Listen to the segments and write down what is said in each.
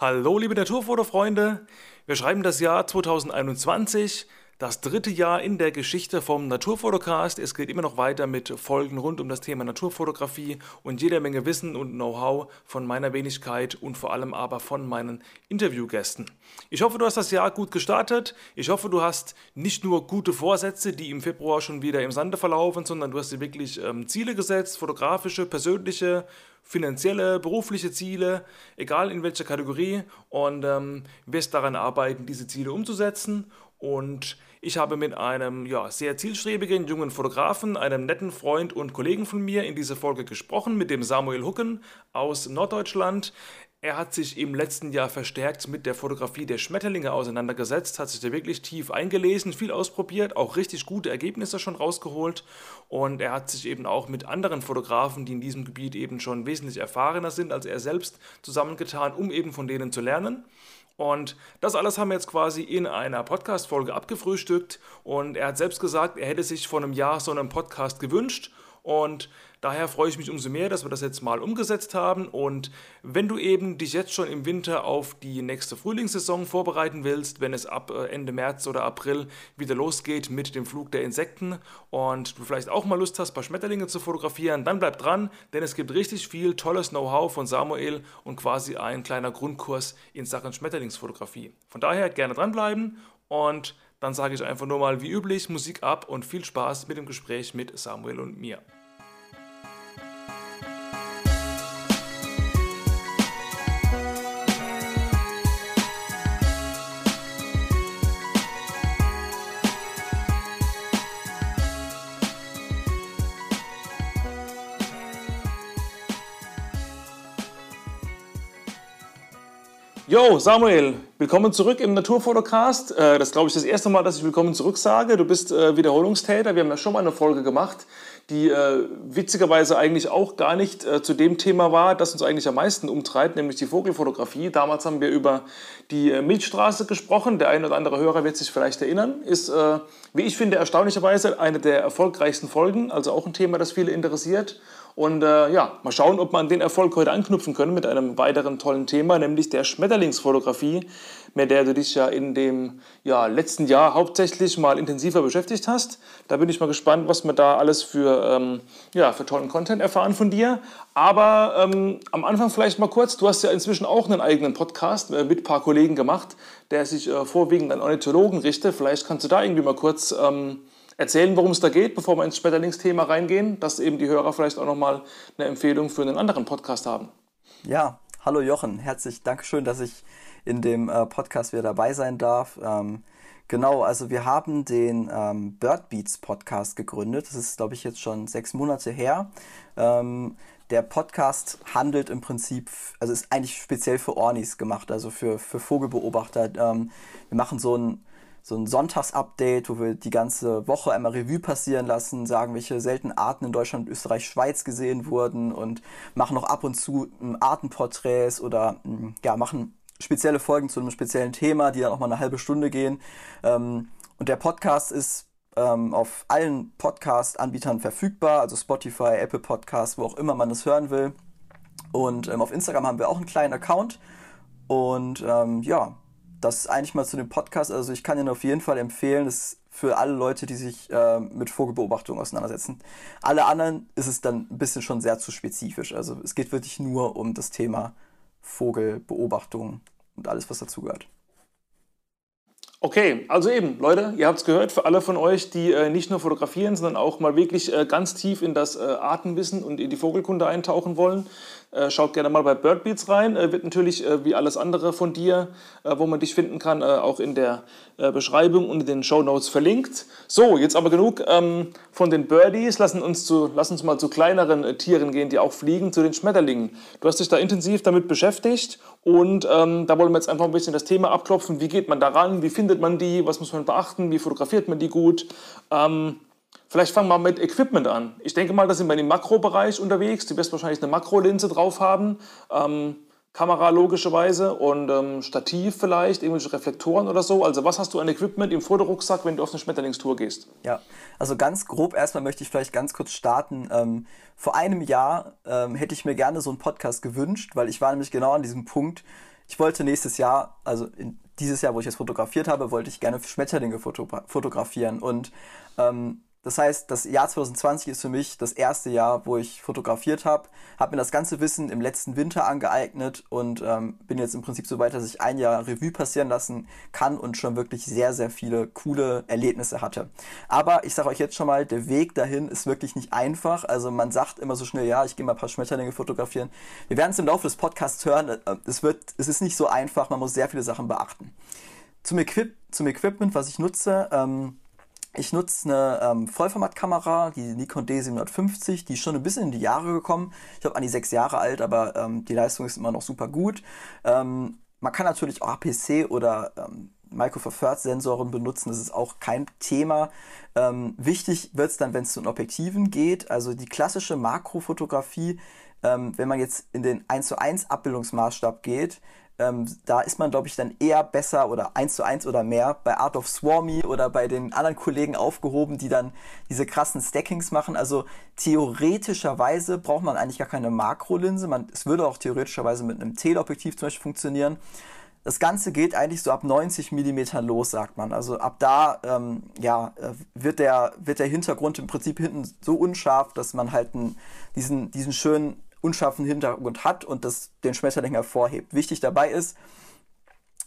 Hallo liebe Naturfotofreunde, wir schreiben das Jahr 2021, das dritte Jahr in der Geschichte vom Naturfotocast. Es geht immer noch weiter mit Folgen rund um das Thema Naturfotografie und jeder Menge Wissen und Know-how von meiner Wenigkeit und vor allem aber von meinen Interviewgästen. Ich hoffe, du hast das Jahr gut gestartet. Ich hoffe, du hast nicht nur gute Vorsätze, die im Februar schon wieder im Sande verlaufen, sondern du hast dir wirklich ähm, Ziele gesetzt, fotografische, persönliche, finanzielle, berufliche Ziele, egal in welcher Kategorie, und ähm, wirst daran arbeiten, diese Ziele umzusetzen. Und ich habe mit einem ja, sehr zielstrebigen jungen Fotografen, einem netten Freund und Kollegen von mir in dieser Folge gesprochen, mit dem Samuel Hucken aus Norddeutschland. Er hat sich im letzten Jahr verstärkt mit der Fotografie der Schmetterlinge auseinandergesetzt, hat sich da wirklich tief eingelesen, viel ausprobiert, auch richtig gute Ergebnisse schon rausgeholt und er hat sich eben auch mit anderen Fotografen, die in diesem Gebiet eben schon wesentlich erfahrener sind als er selbst, zusammengetan, um eben von denen zu lernen. Und das alles haben wir jetzt quasi in einer Podcast-Folge abgefrühstückt. Und er hat selbst gesagt, er hätte sich vor einem Jahr so einen Podcast gewünscht und Daher freue ich mich umso mehr, dass wir das jetzt mal umgesetzt haben. Und wenn du eben dich jetzt schon im Winter auf die nächste Frühlingssaison vorbereiten willst, wenn es ab äh, Ende März oder April wieder losgeht mit dem Flug der Insekten und du vielleicht auch mal Lust hast, ein paar Schmetterlinge zu fotografieren, dann bleib dran, denn es gibt richtig viel tolles Know-how von Samuel und quasi ein kleiner Grundkurs in Sachen Schmetterlingsfotografie. Von daher gerne dranbleiben und dann sage ich einfach nur mal wie üblich Musik ab und viel Spaß mit dem Gespräch mit Samuel und mir. Jo, Samuel, willkommen zurück im Naturfotocast. Äh, das ist, glaube ich, das erste Mal, dass ich willkommen zurück sage. Du bist äh, Wiederholungstäter. Wir haben ja schon mal eine Folge gemacht, die äh, witzigerweise eigentlich auch gar nicht zu dem Thema war, das uns eigentlich am meisten umtreibt, nämlich die Vogelfotografie. Damals haben wir über die Milchstraße gesprochen. Der ein oder andere Hörer wird sich vielleicht erinnern. Ist, wie ich finde, erstaunlicherweise eine der erfolgreichsten Folgen, also auch ein Thema, das viele interessiert. Und äh, ja, mal schauen, ob man den Erfolg heute anknüpfen können mit einem weiteren tollen Thema, nämlich der Schmetterlingsfotografie, mit der du dich ja in dem ja, letzten Jahr hauptsächlich mal intensiver beschäftigt hast. Da bin ich mal gespannt, was wir da alles für, ähm, ja, für tollen Content erfahren von dir. Aber ähm, am Anfang vielleicht mal kurz, du hast ja inzwischen auch einen eigenen Podcast äh, mit ein paar Kollegen gemacht, der sich äh, vorwiegend an Ornithologen richtet. Vielleicht kannst du da irgendwie mal kurz... Ähm, erzählen, worum es da geht, bevor wir ins Schmetterlingsthema reingehen, dass eben die Hörer vielleicht auch nochmal eine Empfehlung für einen anderen Podcast haben. Ja, hallo Jochen, herzlich Dankeschön, dass ich in dem äh, Podcast wieder dabei sein darf. Ähm, genau, also wir haben den ähm, Bird Podcast gegründet. Das ist, glaube ich, jetzt schon sechs Monate her. Ähm, der Podcast handelt im Prinzip, also ist eigentlich speziell für Ornis gemacht, also für, für Vogelbeobachter. Ähm, wir machen so ein so ein Sonntagsupdate, wo wir die ganze Woche einmal Revue passieren lassen, sagen, welche seltenen Arten in Deutschland, Österreich, Schweiz gesehen wurden und machen noch ab und zu ähm, Artenporträts oder ähm, ja, machen spezielle Folgen zu einem speziellen Thema, die dann auch mal eine halbe Stunde gehen. Ähm, und der Podcast ist auf allen Podcast-Anbietern verfügbar, also Spotify, Apple Podcasts, wo auch immer man es hören will. Und auf Instagram haben wir auch einen kleinen Account. Und ja, das eigentlich mal zu dem Podcast. Also ich kann ihn auf jeden Fall empfehlen. Das ist für alle Leute, die sich äh, mit Vogelbeobachtung auseinandersetzen. Alle anderen ist es dann ein bisschen schon sehr zu spezifisch. Also es geht wirklich nur um das Thema Vogelbeobachtung und alles, was dazugehört. Okay, also eben, Leute, ihr habt es gehört, für alle von euch, die äh, nicht nur fotografieren, sondern auch mal wirklich äh, ganz tief in das äh, Artenwissen und in die Vogelkunde eintauchen wollen, schaut gerne mal bei Birdbeats rein. Äh, wird natürlich äh, wie alles andere von dir, wo man dich finden kann, auch in der Beschreibung und in den Show Notes verlinkt. So, jetzt aber genug ähm, von den Birdies. Lassen uns, zu, lass uns mal zu kleineren Tieren gehen, die auch fliegen, zu den Schmetterlingen. Du hast dich da intensiv damit beschäftigt und ähm, da wollen wir jetzt einfach ein bisschen das Thema abklopfen. Wie geht man daran? Wie findet man die? Was muss man beachten? Wie fotografiert man die gut? Ähm, Vielleicht fangen wir mit Equipment an. Ich denke mal, da sind wir im Makrobereich unterwegs. Du wirst wahrscheinlich eine Makrolinse drauf haben. Ähm, Kamera logischerweise und ähm, Stativ vielleicht, irgendwelche Reflektoren oder so. Also was hast du an Equipment im Fotorucksack, wenn du auf eine Schmetterlingstour gehst? Ja, also ganz grob erstmal möchte ich vielleicht ganz kurz starten. Ähm, vor einem Jahr ähm, hätte ich mir gerne so einen Podcast gewünscht, weil ich war nämlich genau an diesem Punkt, ich wollte nächstes Jahr, also in, dieses Jahr, wo ich jetzt fotografiert habe, wollte ich gerne Schmetterlinge foto fotografieren. Und ähm, das heißt, das Jahr 2020 ist für mich das erste Jahr, wo ich fotografiert habe, habe mir das ganze Wissen im letzten Winter angeeignet und ähm, bin jetzt im Prinzip so weit, dass ich ein Jahr Revue passieren lassen kann und schon wirklich sehr, sehr viele coole Erlebnisse hatte. Aber ich sage euch jetzt schon mal, der Weg dahin ist wirklich nicht einfach. Also man sagt immer so schnell, ja, ich gehe mal ein paar Schmetterlinge fotografieren. Wir werden es im Laufe des Podcasts hören. Äh, es, wird, es ist nicht so einfach, man muss sehr viele Sachen beachten. Zum, Equip zum Equipment, was ich nutze, ähm, ich nutze eine ähm, Vollformatkamera, die Nikon D750, die ist schon ein bisschen in die Jahre gekommen. Ich glaube, an die sechs Jahre alt, aber ähm, die Leistung ist immer noch super gut. Ähm, man kann natürlich auch APC oder ähm, Micro Four Thirds Sensoren benutzen, das ist auch kein Thema. Ähm, wichtig wird es dann, wenn es zu den Objektiven geht. Also die klassische Makrofotografie, ähm, wenn man jetzt in den 1 zu 1 Abbildungsmaßstab geht, ähm, da ist man, glaube ich, dann eher besser oder eins zu eins oder mehr bei Art of Swarmy oder bei den anderen Kollegen aufgehoben, die dann diese krassen Stackings machen. Also theoretischerweise braucht man eigentlich gar keine Makrolinse. Man, es würde auch theoretischerweise mit einem Teleobjektiv zum Beispiel funktionieren. Das Ganze geht eigentlich so ab 90 mm los, sagt man. Also ab da ähm, ja, äh, wird, der, wird der Hintergrund im Prinzip hinten so unscharf, dass man halt diesen, diesen schönen unscharfen Hintergrund hat und das den Schmetterling hervorhebt. Wichtig dabei ist,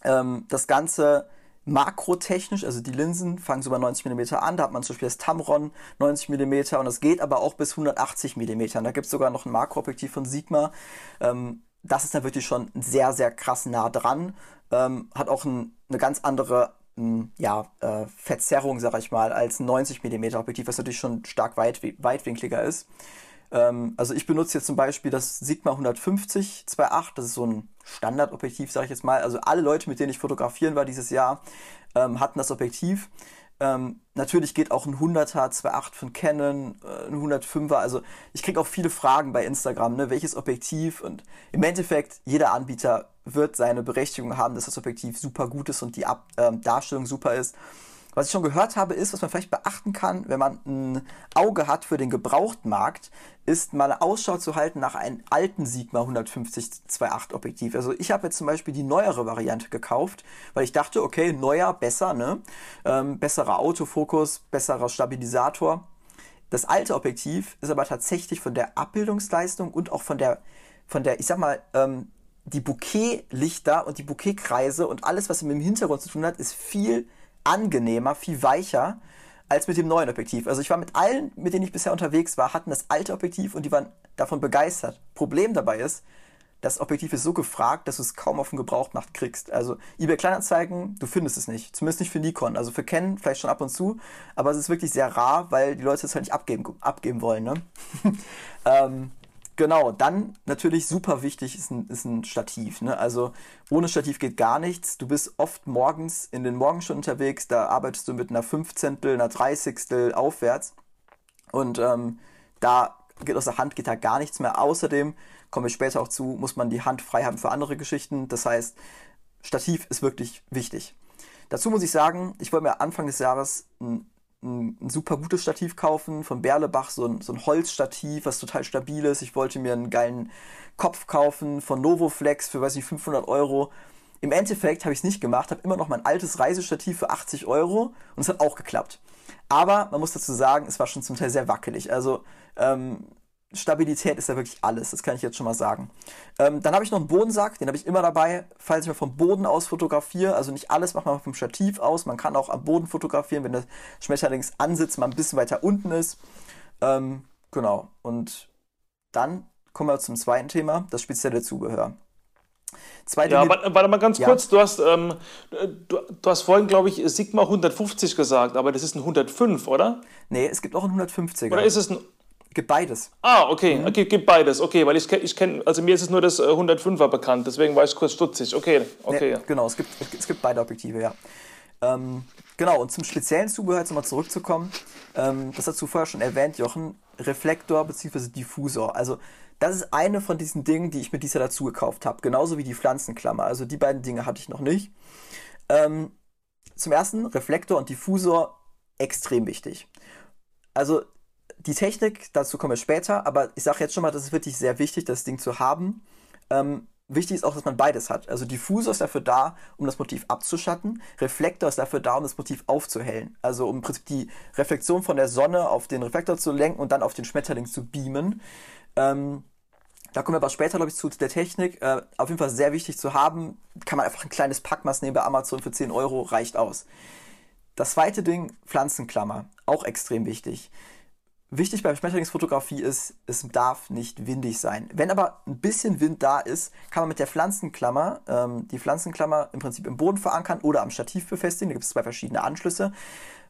ähm, das Ganze makrotechnisch, also die Linsen fangen so bei 90 mm an, da hat man zum Beispiel das Tamron 90 mm und es geht aber auch bis 180 mm. Da gibt es sogar noch ein Makroobjektiv von Sigma. Ähm, das ist dann wirklich schon sehr, sehr krass nah dran. Ähm, hat auch ein, eine ganz andere ähm, ja, äh, Verzerrung, sag ich mal, als ein 90 mm Objektiv, was natürlich schon stark weit, weitwinkliger ist. Ähm, also ich benutze jetzt zum Beispiel das Sigma 150 2.8, das ist so ein Standardobjektiv, sage ich jetzt mal. Also alle Leute, mit denen ich fotografieren war dieses Jahr, ähm, hatten das Objektiv. Ähm, natürlich geht auch ein 100er 2.8 von Canon, äh, ein 105er. Also ich kriege auch viele Fragen bei Instagram, ne, welches Objektiv. Und im Endeffekt, jeder Anbieter wird seine Berechtigung haben, dass das Objektiv super gut ist und die Ab äh, Darstellung super ist. Was ich schon gehört habe, ist, was man vielleicht beachten kann, wenn man ein Auge hat für den Gebrauchtmarkt, ist mal Ausschau zu halten nach einem alten Sigma 150 2.8 Objektiv. Also ich habe jetzt zum Beispiel die neuere Variante gekauft, weil ich dachte, okay, neuer, besser, ne? Ähm, besserer Autofokus, besserer Stabilisator. Das alte Objektiv ist aber tatsächlich von der Abbildungsleistung und auch von der, von der, ich sag mal, ähm, die Bouquetlichter und die Bouquetkreise und alles, was mit dem Hintergrund zu tun hat, ist viel angenehmer, viel weicher als mit dem neuen Objektiv. Also ich war mit allen, mit denen ich bisher unterwegs war, hatten das alte Objektiv und die waren davon begeistert. Problem dabei ist, das Objektiv ist so gefragt, dass du es kaum auf dem Gebrauchtmarkt kriegst. Also eBay Kleinanzeigen, du findest es nicht. Zumindest nicht für Nikon. Also für Canon vielleicht schon ab und zu, aber es ist wirklich sehr rar, weil die Leute es halt nicht abgeben, abgeben wollen. Ne? ähm, Genau, dann natürlich super wichtig ist ein, ist ein Stativ. Ne? Also ohne Stativ geht gar nichts. Du bist oft morgens in den Morgenstunden unterwegs, da arbeitest du mit einer Fünfzehntel, einer Dreißigstel aufwärts. Und ähm, da geht aus der Hand geht da gar nichts mehr. Außerdem, komme ich später auch zu, muss man die Hand frei haben für andere Geschichten. Das heißt, Stativ ist wirklich wichtig. Dazu muss ich sagen, ich wollte mir Anfang des Jahres ein ein, ein, super gutes Stativ kaufen von Berlebach, so ein, so ein Holzstativ, was total stabil ist. Ich wollte mir einen geilen Kopf kaufen von Novoflex für, weiß ich, 500 Euro. Im Endeffekt habe ich es nicht gemacht, habe immer noch mein altes Reisestativ für 80 Euro und es hat auch geklappt. Aber man muss dazu sagen, es war schon zum Teil sehr wackelig. Also ähm, Stabilität ist ja wirklich alles, das kann ich jetzt schon mal sagen. Ähm, dann habe ich noch einen Bodensack, den habe ich immer dabei, falls ich mal vom Boden aus fotografiere. Also nicht alles macht man vom Stativ aus, man kann auch am Boden fotografieren, wenn der Schmetterlingsansitz mal ein bisschen weiter unten ist. Ähm, genau, und dann kommen wir zum zweiten Thema, das spezielle Zubehör. Zweite ja, warte, warte, mal ganz ja. kurz. Du hast, ähm, du, du, hast vorhin, glaube ich, Sigma 150 gesagt, aber das ist ein 105, oder? Nee, es gibt auch ein 150er. Oder ist es ein Gibt beides. Ah, okay, mhm. okay, gibt beides. Okay, weil ich, ich kenne, also mir ist es nur das 105er äh, bekannt, deswegen war ich kurz stutzig. Okay, okay. Nee, genau, es gibt, es gibt beide Objektive, ja. Ähm, genau, und zum speziellen Zubehör, jetzt nochmal zurückzukommen, ähm, das hast du vorher schon erwähnt, Jochen, Reflektor bzw. Diffusor. Also, das ist eine von diesen Dingen, die ich mir dieses Jahr dazu gekauft habe. Genauso wie die Pflanzenklammer. Also, die beiden Dinge hatte ich noch nicht. Ähm, zum ersten, Reflektor und Diffusor, extrem wichtig. Also, die Technik, dazu kommen wir später, aber ich sage jetzt schon mal, das ist wirklich sehr wichtig, das Ding zu haben. Ähm, wichtig ist auch, dass man beides hat. Also Diffusor ist dafür da, um das Motiv abzuschatten. Reflektor ist dafür da, um das Motiv aufzuhellen. Also um im Prinzip die Reflexion von der Sonne auf den Reflektor zu lenken und dann auf den Schmetterling zu beamen. Ähm, da kommen wir aber später, glaube ich, zu der Technik. Äh, auf jeden Fall sehr wichtig zu haben. Kann man einfach ein kleines Packmaß nehmen bei Amazon für 10 Euro, reicht aus. Das zweite Ding, Pflanzenklammer. Auch extrem wichtig. Wichtig bei Schmetterlingsfotografie ist, es darf nicht windig sein. Wenn aber ein bisschen Wind da ist, kann man mit der Pflanzenklammer ähm, die Pflanzenklammer im Prinzip im Boden verankern oder am Stativ befestigen. Da gibt es zwei verschiedene Anschlüsse.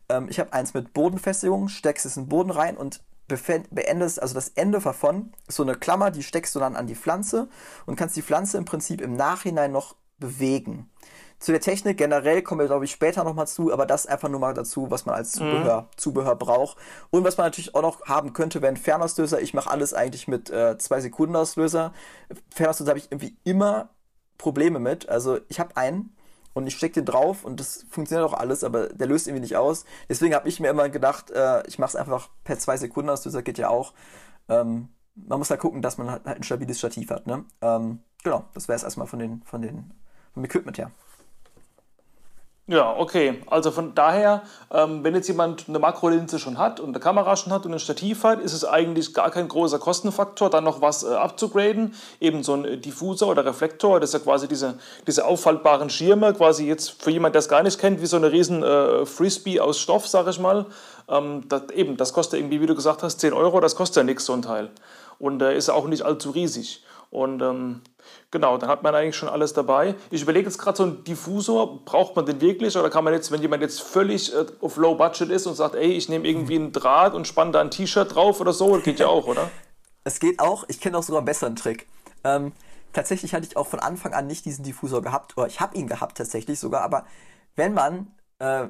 Ähm, ich habe eins mit Bodenfestigung, steckst es in den Boden rein und beendest, also das Ende davon so eine Klammer, die steckst du dann an die Pflanze und kannst die Pflanze im Prinzip im Nachhinein noch bewegen. Zu der Technik generell kommen wir, glaube ich, später nochmal zu, aber das einfach nur mal dazu, was man als Zubehör, mhm. Zubehör braucht. Und was man natürlich auch noch haben könnte, wenn Fernauslöser, ich mache alles eigentlich mit äh, zwei Sekunden Auslöser. Fernauslöser habe ich irgendwie immer Probleme mit. Also ich habe einen und ich stecke den drauf und das funktioniert auch alles, aber der löst irgendwie nicht aus. Deswegen habe ich mir immer gedacht, äh, ich mache es einfach per zwei Sekunden Auslöser, geht ja auch. Ähm, man muss da halt gucken, dass man halt ein stabiles Stativ hat. Ne? Ähm, genau, das wäre es erstmal von den, von den, vom Equipment her. Ja, okay. Also von daher, ähm, wenn jetzt jemand eine Makrolinse schon hat und eine Kamera schon hat und ein Stativ hat, ist es eigentlich gar kein großer Kostenfaktor, dann noch was äh, abzugraden. Eben so ein äh, Diffusor oder Reflektor, das ist ja quasi diese, diese auffaltbaren Schirme, quasi jetzt für jemand, der es gar nicht kennt, wie so eine riesen äh, Frisbee aus Stoff, sag ich mal. Ähm, das, eben, das kostet irgendwie, wie du gesagt hast, 10 Euro, das kostet ja nichts, so ein Teil. Und äh, ist auch nicht allzu riesig. Und ähm, genau, dann hat man eigentlich schon alles dabei. Ich überlege jetzt gerade so einen Diffusor, braucht man den wirklich oder kann man jetzt, wenn jemand jetzt völlig äh, auf Low Budget ist und sagt, ey, ich nehme irgendwie einen Draht und spanne da ein T-Shirt drauf oder so, das geht ja auch, oder? Es geht auch, ich kenne auch sogar einen besseren Trick. Ähm, tatsächlich hatte ich auch von Anfang an nicht diesen Diffusor gehabt, oder ich habe ihn gehabt tatsächlich sogar, aber wenn man äh,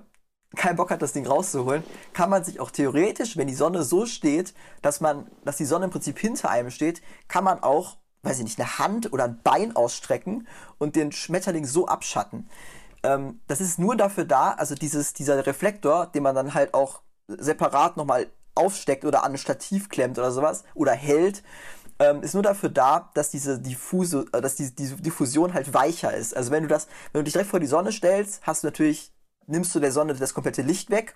keinen Bock hat, das Ding rauszuholen, kann man sich auch theoretisch, wenn die Sonne so steht, dass man, dass die Sonne im Prinzip hinter einem steht, kann man auch weiß ich nicht, eine Hand oder ein Bein ausstrecken und den Schmetterling so abschatten. Ähm, das ist nur dafür da, also dieses, dieser Reflektor, den man dann halt auch separat nochmal aufsteckt oder an ein Stativ klemmt oder sowas oder hält, ähm, ist nur dafür da, dass diese Diffuse, äh, dass die, diese Diffusion halt weicher ist. Also wenn du das, wenn du dich direkt vor die Sonne stellst, hast du natürlich, nimmst du der Sonne das komplette Licht weg.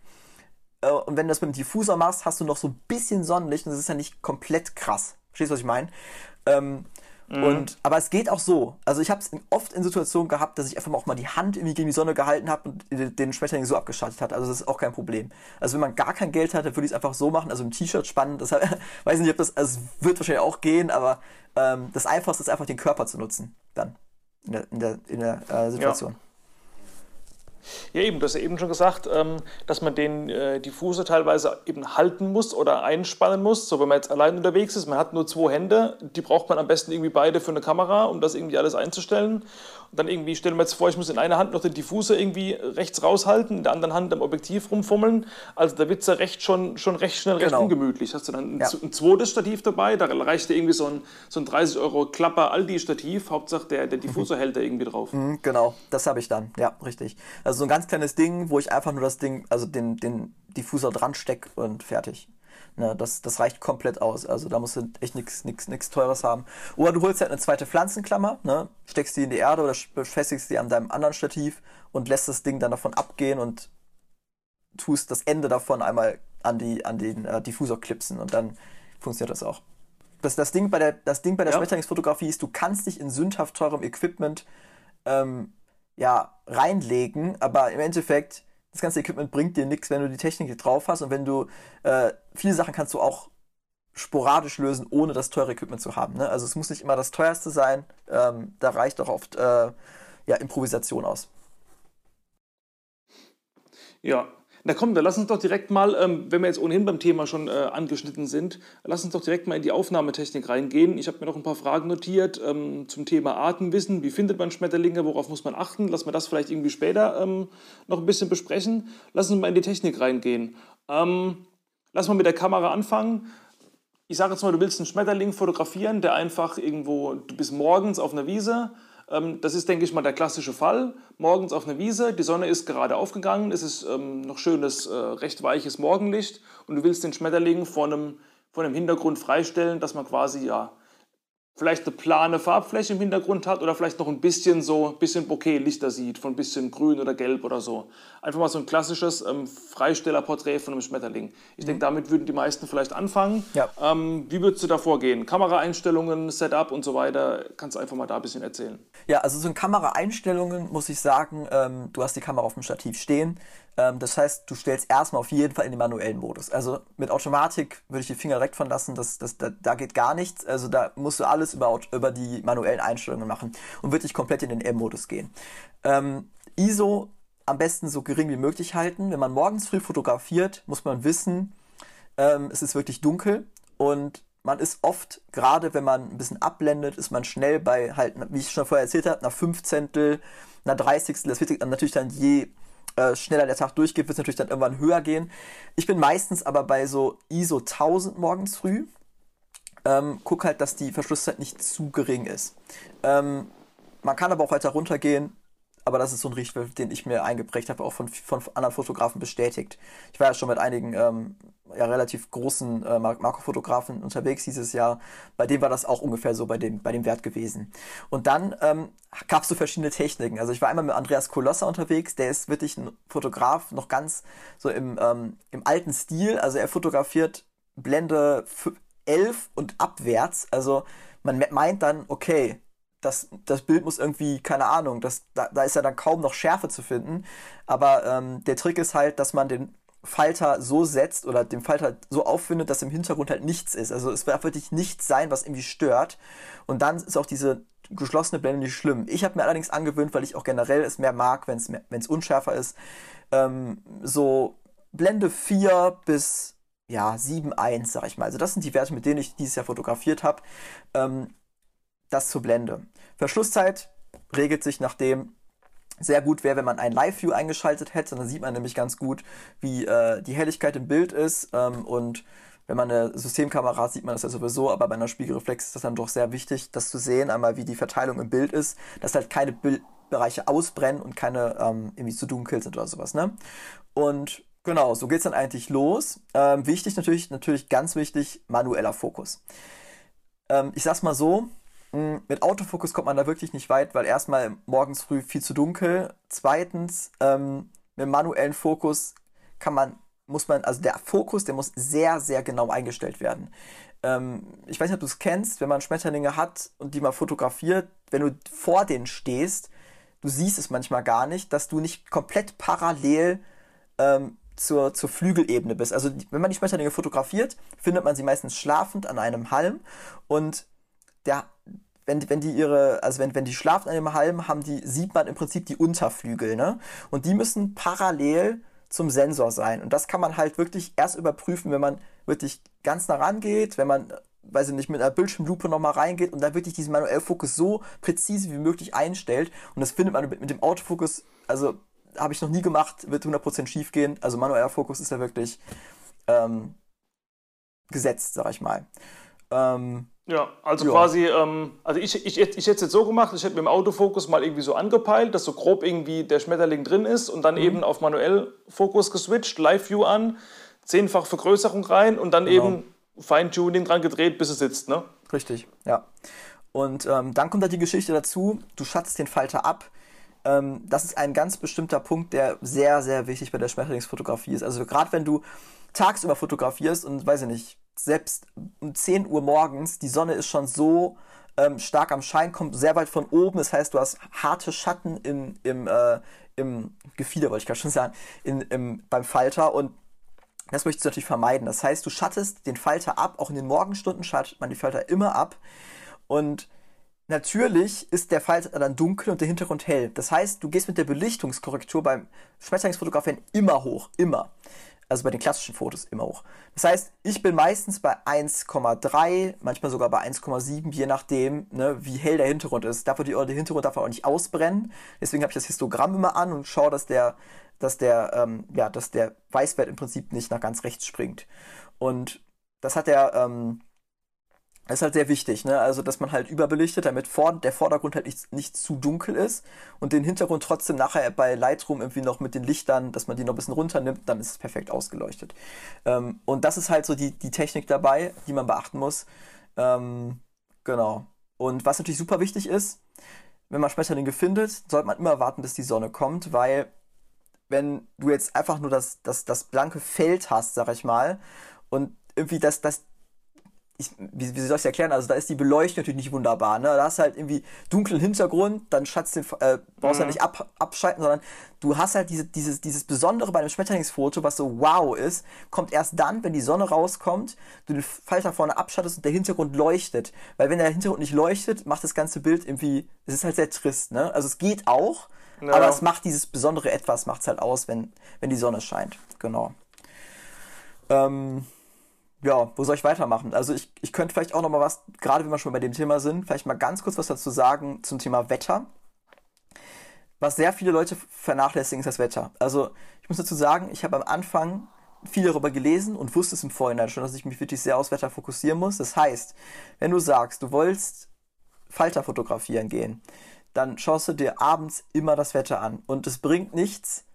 Äh, und wenn du das mit dem Diffusor machst, hast du noch so ein bisschen Sonnenlicht und das ist ja nicht komplett krass. Verstehst du, was ich meine? Ähm, mhm. und, aber es geht auch so. Also ich habe es oft in Situationen gehabt, dass ich einfach mal auch mal die Hand irgendwie gegen die Sonne gehalten habe und den Schmetterling so abgeschaltet hat. Also das ist auch kein Problem. Also wenn man gar kein Geld hat, dann würde ich es einfach so machen. Also im T-Shirt spannen. Das weiß nicht, ob das, also es wird wahrscheinlich auch gehen, aber ähm, das Einfachste ist einfach den Körper zu nutzen. Dann in der, in der, in der äh, Situation. Ja. Ja, eben, du hast ja eben schon gesagt, ähm, dass man den äh, Diffusor teilweise eben halten muss oder einspannen muss. So, wenn man jetzt allein unterwegs ist, man hat nur zwei Hände, die braucht man am besten irgendwie beide für eine Kamera, um das irgendwie alles einzustellen. Und dann irgendwie stellen wir jetzt vor, ich muss in einer Hand noch den Diffusor irgendwie rechts raushalten, in der anderen Hand am Objektiv rumfummeln. Also da wird es ja recht schon, schon recht schnell recht genau. ungemütlich. Hast du dann ein, ja. ein, zweites Stativ dabei, da reicht dir irgendwie so ein, so ein 30 Euro Klapper Aldi-Stativ, Hauptsache der, der Diffusor hält da irgendwie drauf. Mhm, genau, das habe ich dann, ja, richtig. Also so ein ganz kleines Ding, wo ich einfach nur das Ding, also den, den Diffusor dran stecke und fertig. Ne, das, das reicht komplett aus. Also da musst du echt nichts Teures haben. Oder du holst halt eine zweite Pflanzenklammer, ne, steckst die in die Erde oder befestigst die an deinem anderen Stativ und lässt das Ding dann davon abgehen und tust das Ende davon einmal an, die, an den äh, Diffusor klipsen und dann funktioniert das auch. Das, das Ding bei der, das Ding bei der ja. Schmetterlingsfotografie ist, du kannst dich in sündhaft teurem Equipment ähm, ja, reinlegen, aber im Endeffekt das ganze Equipment bringt dir nichts, wenn du die Technik drauf hast und wenn du äh, viele Sachen kannst du auch sporadisch lösen, ohne das teure Equipment zu haben. Ne? Also es muss nicht immer das teuerste sein, ähm, da reicht auch oft äh, ja, Improvisation aus. Ja, na komm, dann lass uns doch direkt mal, ähm, wenn wir jetzt ohnehin beim Thema schon äh, angeschnitten sind, lass uns doch direkt mal in die Aufnahmetechnik reingehen. Ich habe mir noch ein paar Fragen notiert ähm, zum Thema Artenwissen. Wie findet man Schmetterlinge? Worauf muss man achten? Lass wir das vielleicht irgendwie später ähm, noch ein bisschen besprechen. Lass uns mal in die Technik reingehen. Ähm, lass mal mit der Kamera anfangen. Ich sage jetzt mal, du willst einen Schmetterling fotografieren, der einfach irgendwo, du bist morgens auf einer Wiese, das ist, denke ich mal, der klassische Fall. Morgens auf einer Wiese, die Sonne ist gerade aufgegangen, es ist ähm, noch schönes, äh, recht weiches Morgenlicht und du willst den Schmetterling vor einem, vor einem Hintergrund freistellen, dass man quasi ja vielleicht eine plane Farbfläche im Hintergrund hat oder vielleicht noch ein bisschen so, ein bisschen Bokeh-Lichter sieht, von ein bisschen grün oder gelb oder so. Einfach mal so ein klassisches ähm, Freistellerporträt von einem Schmetterling. Ich mhm. denke, damit würden die meisten vielleicht anfangen. Ja. Ähm, wie würdest du da vorgehen? Kameraeinstellungen, Setup und so weiter. Kannst du einfach mal da ein bisschen erzählen? Ja, also so in Kameraeinstellungen muss ich sagen, ähm, du hast die Kamera auf dem Stativ stehen. Ähm, das heißt, du stellst erstmal auf jeden Fall in den manuellen Modus. Also mit Automatik würde ich die Finger direkt von lassen, das, das, da, da geht gar nichts. Also da musst du alles über, über die manuellen Einstellungen machen und wirklich komplett in den M-Modus gehen. Ähm, ISO am besten so gering wie möglich halten. Wenn man morgens früh fotografiert, muss man wissen, ähm, es ist wirklich dunkel und man ist oft, gerade wenn man ein bisschen abblendet, ist man schnell bei halt, wie ich schon vorher erzählt habe, einer Fünfzehntel, einer Dreißigstel. Das wird natürlich dann je äh, schneller der Tag durchgeht, wird es natürlich dann irgendwann höher gehen. Ich bin meistens aber bei so ISO 1000 morgens früh. Ähm, guck halt, dass die Verschlusszeit nicht zu gering ist. Ähm, man kann aber auch weiter runtergehen, aber das ist so ein Richtwert, den ich mir eingeprägt habe, auch von, von anderen Fotografen bestätigt. Ich war ja schon mit einigen ähm, ja, relativ großen äh, Makrofotografen unterwegs dieses Jahr. Bei dem war das auch ungefähr so bei dem, bei dem Wert gewesen. Und dann ähm, gab es so verschiedene Techniken. Also ich war einmal mit Andreas Kolosser unterwegs, der ist wirklich ein Fotograf, noch ganz so im, ähm, im alten Stil. Also er fotografiert Blende 11 und abwärts. Also man meint dann, okay, das, das Bild muss irgendwie, keine Ahnung, das, da, da ist ja dann kaum noch Schärfe zu finden. Aber ähm, der Trick ist halt, dass man den Falter so setzt oder dem Falter so auffindet, dass im Hintergrund halt nichts ist. Also es darf wirklich nichts sein, was irgendwie stört. Und dann ist auch diese geschlossene Blende nicht schlimm. Ich habe mir allerdings angewöhnt, weil ich auch generell es mehr mag, wenn es unschärfer ist, ähm, so Blende 4 bis ja, 7,1, sag ich mal. Also das sind die Werte, mit denen ich dieses Jahr fotografiert habe. Ähm, das zur Blende. Verschlusszeit regelt sich nach dem, sehr gut wäre, wenn man ein Live-View eingeschaltet hätte. Dann sieht man nämlich ganz gut, wie äh, die Helligkeit im Bild ist. Ähm, und wenn man eine Systemkamera hat, sieht man das ja sowieso, aber bei einer Spiegelreflex ist das dann doch sehr wichtig, das zu sehen, einmal wie die Verteilung im Bild ist, dass halt keine Bildbereiche ausbrennen und keine ähm, irgendwie zu dunkel sind oder sowas. Ne? Und genau, so geht es dann eigentlich los. Ähm, wichtig natürlich, natürlich ganz wichtig, manueller Fokus. Ähm, ich sag's mal so, mit Autofokus kommt man da wirklich nicht weit, weil erstmal morgens früh viel zu dunkel. Zweitens, ähm, mit manuellen Fokus kann man, muss man, also der Fokus, der muss sehr, sehr genau eingestellt werden. Ähm, ich weiß nicht, ob du es kennst, wenn man Schmetterlinge hat und die mal fotografiert, wenn du vor denen stehst, du siehst es manchmal gar nicht, dass du nicht komplett parallel ähm, zur, zur Flügelebene bist. Also wenn man die Schmetterlinge fotografiert, findet man sie meistens schlafend an einem Halm und der, wenn, wenn die ihre, also wenn, wenn die schlafen an dem Halm, haben die, sieht man im Prinzip die Unterflügel, ne? Und die müssen parallel zum Sensor sein. Und das kann man halt wirklich erst überprüfen, wenn man wirklich ganz nah rangeht, wenn man, weiß ich nicht, mit einer Bildschirmlupe nochmal reingeht und dann wirklich diesen Manuellfokus so präzise wie möglich einstellt. Und das findet man mit, mit dem Autofokus, also habe ich noch nie gemacht, wird 100% schief gehen. Also manueller Fokus ist ja wirklich ähm, gesetzt, sag ich mal. Ähm, ja, also ja. quasi, ähm, also ich, ich, ich hätte es jetzt so gemacht, ich hätte mit dem Autofokus mal irgendwie so angepeilt, dass so grob irgendwie der Schmetterling drin ist und dann mhm. eben auf manuell Fokus geswitcht, Live-View an, zehnfach Vergrößerung rein und dann genau. eben Feintuning dran gedreht, bis es sitzt, ne? Richtig, ja. Und ähm, dann kommt da die Geschichte dazu, du schattest den Falter ab. Ähm, das ist ein ganz bestimmter Punkt, der sehr, sehr wichtig bei der Schmetterlingsfotografie ist. Also gerade wenn du tagsüber fotografierst und, weiß ich nicht, selbst um 10 Uhr morgens, die Sonne ist schon so ähm, stark am Schein, kommt sehr weit von oben. Das heißt, du hast harte Schatten in, im, äh, im Gefieder, wollte ich gerade schon sagen, in, im, beim Falter und das möchtest du natürlich vermeiden. Das heißt, du schattest den Falter ab, auch in den Morgenstunden schattet man die Falter immer ab und Natürlich ist der Falter dann dunkel und der Hintergrund hell. Das heißt, du gehst mit der Belichtungskorrektur beim Schmetterlingsfotografieren immer hoch, immer also bei den klassischen Fotos immer hoch. Das heißt, ich bin meistens bei 1,3, manchmal sogar bei 1,7, je nachdem, ne, wie hell der Hintergrund ist. Darf der Hintergrund darf auch nicht ausbrennen. Deswegen habe ich das Histogramm immer an und schaue, dass der, dass der, ähm, ja, dass der Weißwert im Prinzip nicht nach ganz rechts springt. Und das hat der ähm, das ist halt sehr wichtig, ne? Also, dass man halt überbelichtet, damit vor, der Vordergrund halt nicht, nicht zu dunkel ist und den Hintergrund trotzdem nachher bei Lightroom irgendwie noch mit den Lichtern, dass man die noch ein bisschen runternimmt, dann ist es perfekt ausgeleuchtet. Ähm, und das ist halt so die, die Technik dabei, die man beachten muss. Ähm, genau. Und was natürlich super wichtig ist, wenn man Schmetterlinge findet, sollte man immer warten, bis die Sonne kommt, weil wenn du jetzt einfach nur das, das, das blanke Feld hast, sag ich mal, und irgendwie das, das, ich, wie, wie soll ich es erklären? Also da ist die Beleuchtung natürlich nicht wunderbar. Ne? Da hast du halt irgendwie dunklen Hintergrund, dann schatzt den, äh, brauchst du mhm. ja nicht ab, abschalten, sondern du hast halt diese, dieses, dieses Besondere bei einem Schmetterlingsfoto, was so wow ist, kommt erst dann, wenn die Sonne rauskommt, du den Falter vorne abschattest und der Hintergrund leuchtet. Weil wenn der Hintergrund nicht leuchtet, macht das ganze Bild irgendwie, es ist halt sehr trist. Ne? Also es geht auch, ja. aber es macht dieses besondere Etwas, macht es halt aus, wenn, wenn die Sonne scheint. Genau. Ähm, ja, wo soll ich weitermachen? Also ich, ich könnte vielleicht auch noch mal was, gerade wenn wir schon bei dem Thema sind, vielleicht mal ganz kurz was dazu sagen zum Thema Wetter. Was sehr viele Leute vernachlässigen, ist das Wetter. Also ich muss dazu sagen, ich habe am Anfang viel darüber gelesen und wusste es im Vorhinein schon, dass ich mich wirklich sehr aufs Wetter fokussieren muss. Das heißt, wenn du sagst, du wolltest Falter fotografieren gehen, dann schaust du dir abends immer das Wetter an. Und es bringt nichts,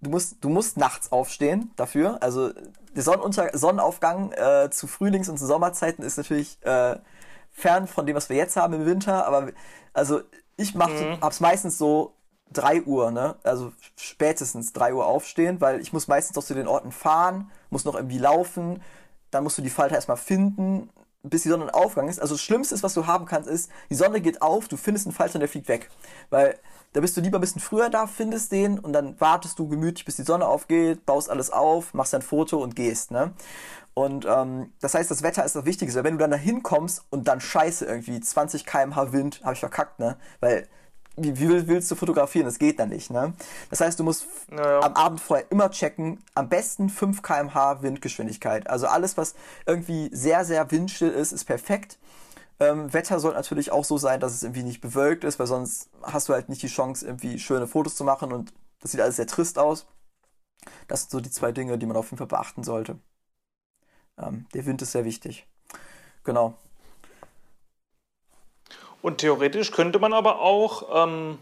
du musst, du musst nachts aufstehen dafür. Also der Sonnenunter Sonnenaufgang äh, zu Frühlings- und zu Sommerzeiten ist natürlich äh, fern von dem, was wir jetzt haben im Winter. Aber also ich mache, mhm. hab's meistens so 3 Uhr, ne? Also spätestens 3 Uhr aufstehen, weil ich muss meistens auch zu den Orten fahren, muss noch irgendwie laufen, dann musst du die Falter erstmal finden, bis die Sonne Aufgang ist. Also das Schlimmste, was du haben kannst, ist, die Sonne geht auf, du findest einen Falter und der fliegt weg. Weil da bist du lieber ein bisschen früher da, findest den und dann wartest du gemütlich, bis die Sonne aufgeht, baust alles auf, machst ein Foto und gehst, ne? Und ähm, das heißt, das Wetter ist das Wichtigste. Weil wenn du dann da hinkommst und dann scheiße irgendwie, 20 km/h Wind, habe ich verkackt, ne? Weil wie, wie, willst du fotografieren? Das geht dann nicht, ne? Das heißt, du musst naja. am Abend vorher immer checken, am besten 5 km/h Windgeschwindigkeit. Also alles, was irgendwie sehr, sehr windstill ist, ist perfekt. Ähm, Wetter soll natürlich auch so sein, dass es irgendwie nicht bewölkt ist, weil sonst hast du halt nicht die Chance, irgendwie schöne Fotos zu machen und das sieht alles sehr trist aus. Das sind so die zwei Dinge, die man auf jeden Fall beachten sollte. Ähm, der Wind ist sehr wichtig. Genau. Und theoretisch könnte man aber auch ähm,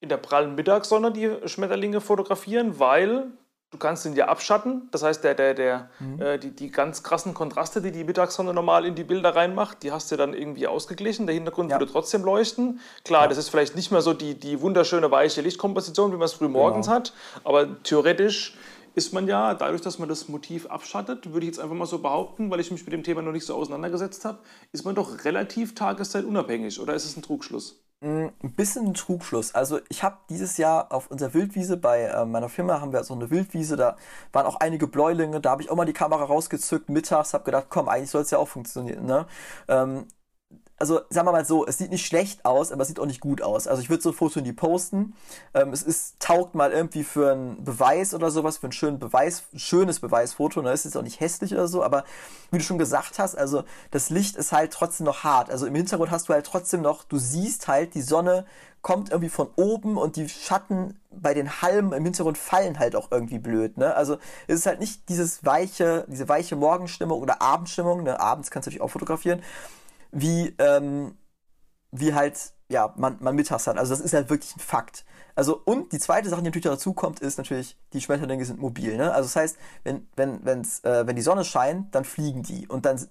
in der prallen Mittagssonne die Schmetterlinge fotografieren, weil Du kannst ihn ja abschatten, das heißt, der, der, der, mhm. äh, die, die ganz krassen Kontraste, die die Mittagssonne normal in die Bilder reinmacht, die hast du dann irgendwie ausgeglichen. Der Hintergrund ja. würde trotzdem leuchten. Klar, ja. das ist vielleicht nicht mehr so die, die wunderschöne weiche Lichtkomposition, wie man es früh morgens genau. hat, aber theoretisch ist man ja, dadurch, dass man das Motiv abschattet, würde ich jetzt einfach mal so behaupten, weil ich mich mit dem Thema noch nicht so auseinandergesetzt habe, ist man doch relativ tageszeitunabhängig, oder ist es ein Trugschluss? Mm, ein bisschen ein Trugschluss. Also ich habe dieses Jahr auf unserer Wildwiese bei äh, meiner Firma haben wir so eine Wildwiese, da waren auch einige Bläulinge, da habe ich auch mal die Kamera rausgezückt mittags, habe gedacht, komm, eigentlich soll es ja auch funktionieren. Ne? Ähm, also sagen wir mal so, es sieht nicht schlecht aus, aber es sieht auch nicht gut aus. Also ich würde so ein Foto nie posten. Ähm, es ist, taugt mal irgendwie für einen Beweis oder sowas, für ein schönen Beweis, schönes Beweisfoto. Ne? Es ist auch nicht hässlich oder so, aber wie du schon gesagt hast, also das Licht ist halt trotzdem noch hart. Also im Hintergrund hast du halt trotzdem noch, du siehst halt, die Sonne kommt irgendwie von oben und die Schatten bei den Halmen im Hintergrund fallen halt auch irgendwie blöd. Ne? Also es ist halt nicht dieses weiche, diese weiche Morgenstimmung oder Abendstimmung. Ne? Abends kannst du natürlich auch fotografieren wie, ähm, wie halt, ja, man, man mittags hat. Also das ist halt wirklich ein Fakt. Also, und die zweite Sache, die natürlich dazu kommt, ist natürlich, die Schmetterlinge sind mobil. Ne? Also das heißt, wenn, wenn, wenn's, äh, wenn die Sonne scheint, dann fliegen die. Und dann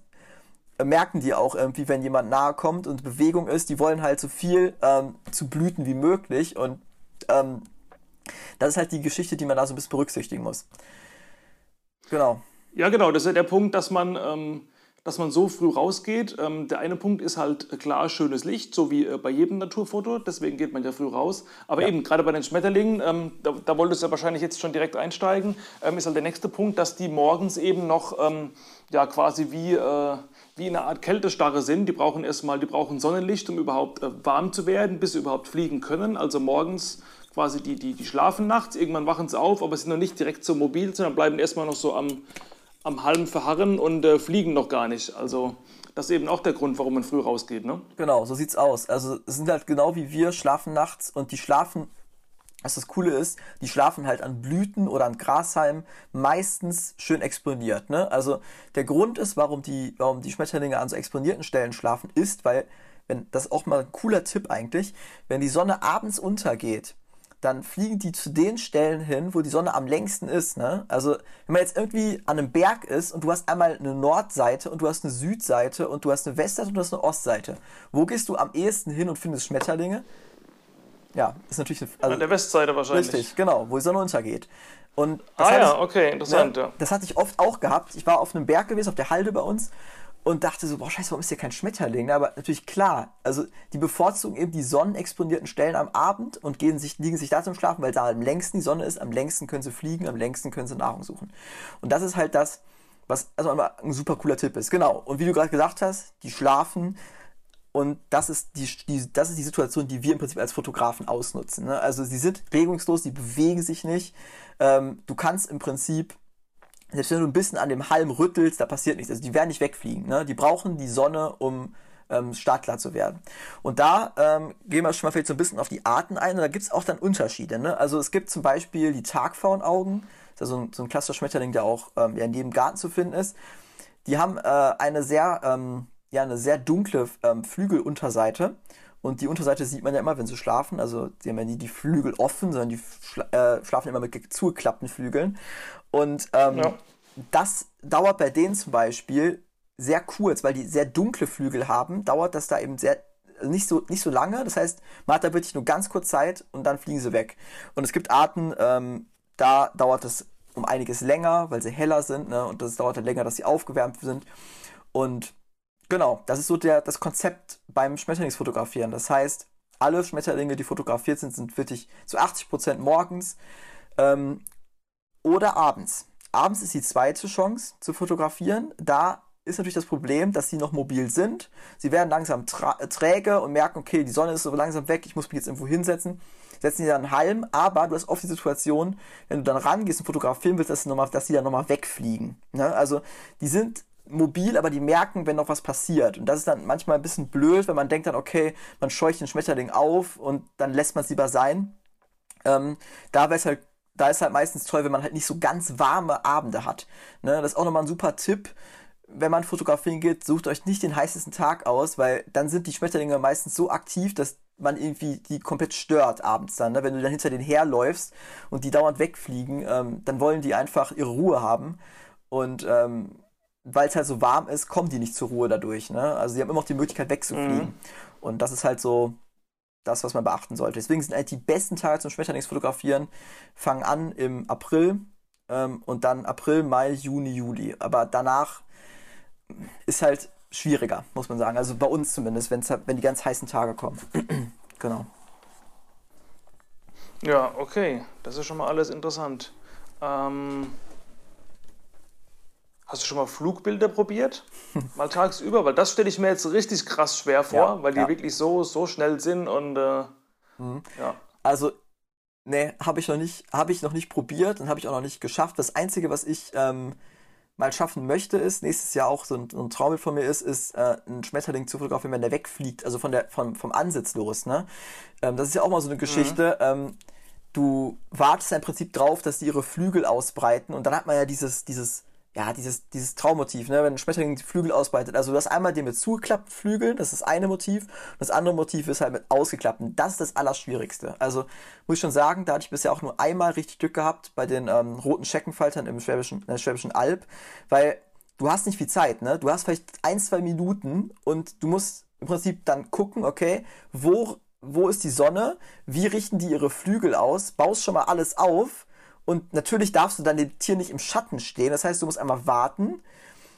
merken die auch irgendwie, wenn jemand nahe kommt und Bewegung ist, die wollen halt so viel ähm, zu Blüten wie möglich. Und ähm, das ist halt die Geschichte, die man da so ein bisschen berücksichtigen muss. Genau. Ja, genau. Das ist ja der Punkt, dass man ähm, dass man so früh rausgeht. Ähm, der eine Punkt ist halt klar schönes Licht, so wie äh, bei jedem Naturfoto, deswegen geht man ja früh raus. Aber ja. eben, gerade bei den Schmetterlingen, ähm, da, da wolltest du ja wahrscheinlich jetzt schon direkt einsteigen, ähm, ist halt der nächste Punkt, dass die morgens eben noch ja, quasi wie, äh, wie eine Art Kältestarre sind. Die brauchen erstmal, die brauchen Sonnenlicht, um überhaupt äh, warm zu werden, bis sie überhaupt fliegen können. Also morgens quasi die, die, die schlafen nachts, irgendwann wachen sie auf, aber sind noch nicht direkt so mobil, sondern bleiben erstmal noch so am, am Halm verharren und äh, fliegen noch gar nicht. Also das ist eben auch der Grund, warum man früh rausgeht, ne? Genau, so sieht's aus. Also es sind halt genau wie wir, schlafen nachts und die schlafen, was das Coole ist, die schlafen halt an Blüten oder an Grashalmen meistens schön exponiert, ne? Also der Grund ist, warum die, warum die Schmetterlinge an so exponierten Stellen schlafen, ist, weil, wenn, das ist auch mal ein cooler Tipp eigentlich, wenn die Sonne abends untergeht, dann fliegen die zu den Stellen hin, wo die Sonne am längsten ist. Ne? Also wenn man jetzt irgendwie an einem Berg ist und du hast einmal eine Nordseite und du hast eine Südseite und du hast eine Westseite und du hast eine Ostseite. Wo gehst du am ehesten hin und findest Schmetterlinge? Ja, ist natürlich eine, also, an der Westseite wahrscheinlich. Richtig, genau, wo die Sonne untergeht. Und ah ja, ich, okay, interessant. Ne, das hatte ich oft auch gehabt. Ich war auf einem Berg gewesen, auf der Halde bei uns und dachte so, boah, scheiße, warum ist hier kein Schmetterling? Aber natürlich klar, also die bevorzugen eben die sonnenexponierten Stellen am Abend und gehen sich, liegen sich da zum Schlafen, weil da am längsten die Sonne ist, am längsten können sie fliegen, am längsten können sie Nahrung suchen. Und das ist halt das, was also ein super cooler Tipp ist. Genau. Und wie du gerade gesagt hast, die schlafen. Und das ist die, die, das ist die Situation, die wir im Prinzip als Fotografen ausnutzen. Ne? Also sie sind regungslos, sie bewegen sich nicht. Ähm, du kannst im Prinzip selbst wenn du ein bisschen an dem Halm rüttelst, da passiert nichts. Also die werden nicht wegfliegen. Ne? Die brauchen die Sonne, um ähm, startklar zu werden. Und da ähm, gehen wir schon mal vielleicht so ein bisschen auf die Arten ein. Und da gibt es auch dann Unterschiede. Ne? Also es gibt zum Beispiel die Tagfaunaugen. Das ist also ein, so ein klassischer Schmetterling, der auch ähm, ja, in jedem Garten zu finden ist. Die haben äh, eine sehr, ähm, ja, eine sehr dunkle ähm, Flügelunterseite. Und die Unterseite sieht man ja immer, wenn sie schlafen. Also sie haben ja nie die Flügel offen, sondern die schla äh, schlafen immer mit zugeklappten Flügeln. Und ähm, ja. das dauert bei denen zum Beispiel sehr kurz, weil die sehr dunkle Flügel haben, dauert das da eben sehr nicht so, nicht so lange. Das heißt, man hat da wirklich nur ganz kurz Zeit und dann fliegen sie weg. Und es gibt Arten, ähm, da dauert es um einiges länger, weil sie heller sind, ne? Und das dauert dann länger, dass sie aufgewärmt sind. Und genau, das ist so der, das Konzept beim Schmetterlingsfotografieren. Das heißt, alle Schmetterlinge, die fotografiert sind, sind wirklich zu 80% morgens. Ähm, oder abends. Abends ist die zweite Chance zu fotografieren. Da ist natürlich das Problem, dass sie noch mobil sind. Sie werden langsam träge und merken, okay, die Sonne ist so langsam weg, ich muss mich jetzt irgendwo hinsetzen. Setzen sie dann Halm, aber du hast oft die Situation, wenn du dann rangehst und fotografieren willst, dass, sie, noch dass sie dann nochmal wegfliegen. Ne? Also die sind mobil, aber die merken, wenn noch was passiert. Und das ist dann manchmal ein bisschen blöd, wenn man denkt dann, okay, man scheucht den Schmetterling auf und dann lässt man es lieber sein. Ähm, da wäre es halt da ist halt meistens toll, wenn man halt nicht so ganz warme Abende hat. Ne? Das ist auch nochmal ein super Tipp. Wenn man fotografieren geht, sucht euch nicht den heißesten Tag aus, weil dann sind die Schmetterlinge meistens so aktiv, dass man irgendwie die komplett stört abends dann. Ne? Wenn du dann hinter denen herläufst und die dauernd wegfliegen, ähm, dann wollen die einfach ihre Ruhe haben. Und ähm, weil es halt so warm ist, kommen die nicht zur Ruhe dadurch. Ne? Also sie haben immer noch die Möglichkeit wegzufliegen. Mhm. Und das ist halt so das, was man beachten sollte. Deswegen sind eigentlich die besten Tage zum Schmetterlingsfotografieren, fangen an im April ähm, und dann April, Mai, Juni, Juli. Aber danach ist halt schwieriger, muss man sagen. Also bei uns zumindest, wenn's, wenn die ganz heißen Tage kommen. genau. Ja, okay. Das ist schon mal alles interessant. Ähm, Hast du schon mal Flugbilder probiert? Mal tagsüber? Weil das stelle ich mir jetzt richtig krass schwer vor, ja, weil die ja. wirklich so, so schnell sind und äh, mhm. ja. Also, ne, habe ich noch nicht, habe ich noch nicht probiert und habe ich auch noch nicht geschafft. Das Einzige, was ich ähm, mal schaffen möchte, ist, nächstes Jahr auch so ein, ein Traumbild von mir ist, ist äh, ein Schmetterling zu fotografieren, wenn der wegfliegt, also von der, vom, vom Ansitz los, ne? Ähm, das ist ja auch mal so eine Geschichte. Mhm. Ähm, du wartest ja im Prinzip drauf, dass die ihre Flügel ausbreiten und dann hat man ja dieses, dieses ja, dieses, dieses Traummotiv, ne, wenn ein Schmetterling die Flügel ausbreitet. Also du hast einmal den mit zugeklappten Flügeln, das ist das eine Motiv. Und das andere Motiv ist halt mit ausgeklappten. Das ist das Allerschwierigste. Also muss ich schon sagen, da hatte ich bisher auch nur einmal richtig Glück gehabt bei den ähm, roten Scheckenfaltern im Schwäbischen, äh, Schwäbischen Alb, weil du hast nicht viel Zeit, ne? Du hast vielleicht ein, zwei Minuten und du musst im Prinzip dann gucken, okay, wo, wo ist die Sonne? Wie richten die ihre Flügel aus? Baust schon mal alles auf und natürlich darfst du dann dem Tier nicht im Schatten stehen. Das heißt, du musst einmal warten,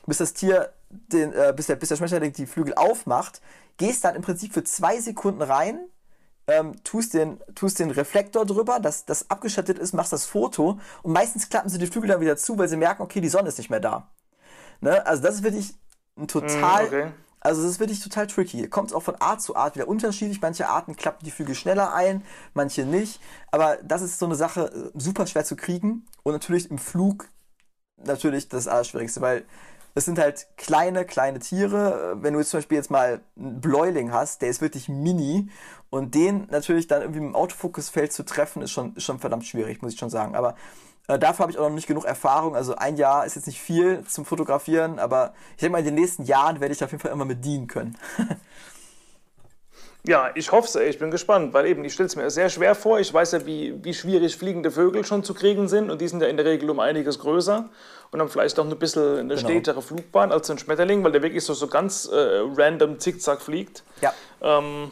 bis das Tier, den, äh, bis, der, bis der Schmetterling die Flügel aufmacht. Gehst dann im Prinzip für zwei Sekunden rein, ähm, tust, den, tust den Reflektor drüber, dass das abgeschattet ist, machst das Foto und meistens klappen sie die Flügel dann wieder zu, weil sie merken, okay, die Sonne ist nicht mehr da. Ne? Also das ist wirklich ein total, mm, okay. Also es ist wirklich total tricky. Kommt auch von Art zu Art wieder unterschiedlich. Manche Arten klappen die Flügel schneller ein, manche nicht. Aber das ist so eine Sache, äh, super schwer zu kriegen. Und natürlich im Flug natürlich das Allerschwierigste, weil es sind halt kleine, kleine Tiere. Wenn du jetzt zum Beispiel jetzt mal einen Bläuling hast, der ist wirklich mini. Und den natürlich dann irgendwie im Autofokusfeld zu treffen, ist schon, ist schon verdammt schwierig, muss ich schon sagen. Aber äh, dafür habe ich auch noch nicht genug Erfahrung. Also ein Jahr ist jetzt nicht viel zum Fotografieren, aber ich denke mal, in den nächsten Jahren werde ich auf jeden Fall immer mit dienen können. Ja, ich hoffe es, ich bin gespannt, weil eben, ich stelle es mir sehr schwer vor. Ich weiß ja, wie, wie schwierig fliegende Vögel schon zu kriegen sind und die sind ja in der Regel um einiges größer und haben vielleicht auch ein bisschen eine genau. stetere Flugbahn als ein Schmetterling, weil der wirklich so, so ganz äh, random zickzack fliegt. Ja. Ähm,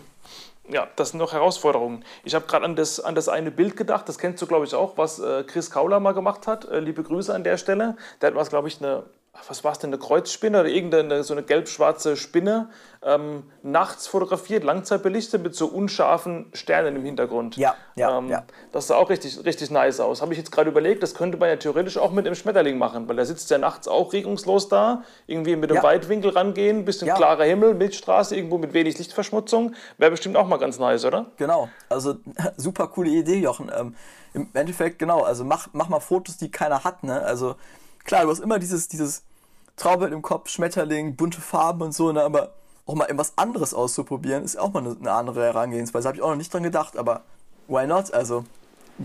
ja, das sind noch Herausforderungen. Ich habe gerade an das, an das eine Bild gedacht, das kennst du, glaube ich, auch, was äh, Chris Kauler mal gemacht hat. Äh, liebe Grüße an der Stelle. Der hat was, glaube ich, eine was war es denn, eine Kreuzspinne oder irgendeine so eine gelb-schwarze Spinne ähm, nachts fotografiert, langzeitbelichtet mit so unscharfen Sternen im Hintergrund. Ja, ja, ähm, ja. Das sah auch richtig, richtig nice aus. Habe ich jetzt gerade überlegt, das könnte man ja theoretisch auch mit dem Schmetterling machen, weil der sitzt ja nachts auch regungslos da, irgendwie mit dem ja. Weitwinkel rangehen, bisschen ja. klarer Himmel, Milchstraße, irgendwo mit wenig Lichtverschmutzung. Wäre bestimmt auch mal ganz nice, oder? Genau, also super coole Idee, Jochen. Ähm, Im Endeffekt, genau, also mach, mach mal Fotos, die keiner hat, ne? Also klar, du hast immer dieses, dieses Traumbild im Kopf, Schmetterling, bunte Farben und so, ne, aber auch mal etwas anderes auszuprobieren, ist auch mal eine, eine andere Herangehensweise. Habe ich auch noch nicht dran gedacht, aber why not? Also,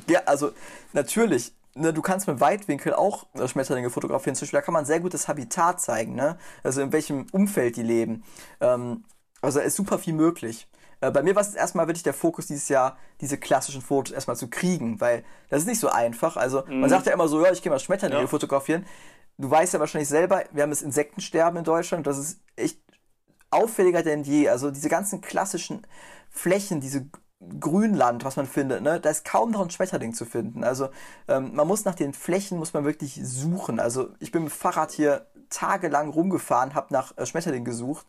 ja, also natürlich, ne, du kannst mit Weitwinkel auch äh, Schmetterlinge fotografieren. Zum Beispiel, da kann man sehr gut das Habitat zeigen, ne? Also in welchem Umfeld die leben. Ähm, also da ist super viel möglich. Äh, bei mir war es erstmal wirklich der Fokus dieses Jahr, diese klassischen Fotos erstmal zu kriegen, weil das ist nicht so einfach. Also mhm. man sagt ja immer so, ja, ich gehe mal Schmetterlinge ja. fotografieren du weißt ja wahrscheinlich selber, wir haben das Insektensterben in Deutschland, das ist echt auffälliger denn je. Also diese ganzen klassischen Flächen, diese Grünland, was man findet, ne, da ist kaum noch ein Schmetterling zu finden. Also ähm, man muss nach den Flächen, muss man wirklich suchen. Also ich bin mit dem Fahrrad hier tagelang rumgefahren, habe nach äh, Schmetterling gesucht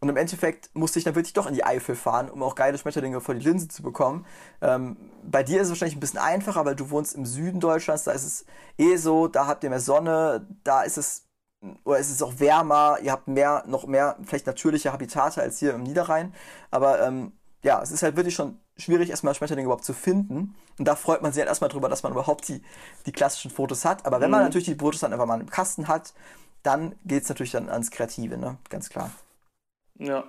und im Endeffekt musste ich dann wirklich doch in die Eifel fahren, um auch geile Schmetterlinge vor die Linse zu bekommen. Ähm, bei dir ist es wahrscheinlich ein bisschen einfacher, weil du wohnst im Süden Deutschlands, da ist es eh so, da habt ihr mehr Sonne, da ist es, oder ist es auch wärmer, ihr habt mehr, noch mehr, vielleicht natürliche Habitate als hier im Niederrhein. Aber ähm, ja, es ist halt wirklich schon schwierig, erstmal Schmetterlinge überhaupt zu finden. Und da freut man sich halt erstmal drüber, dass man überhaupt die, die klassischen Fotos hat. Aber wenn man mhm. natürlich die Fotos dann einfach mal im Kasten hat, dann geht es natürlich dann ans Kreative, ne? Ganz klar. Ja.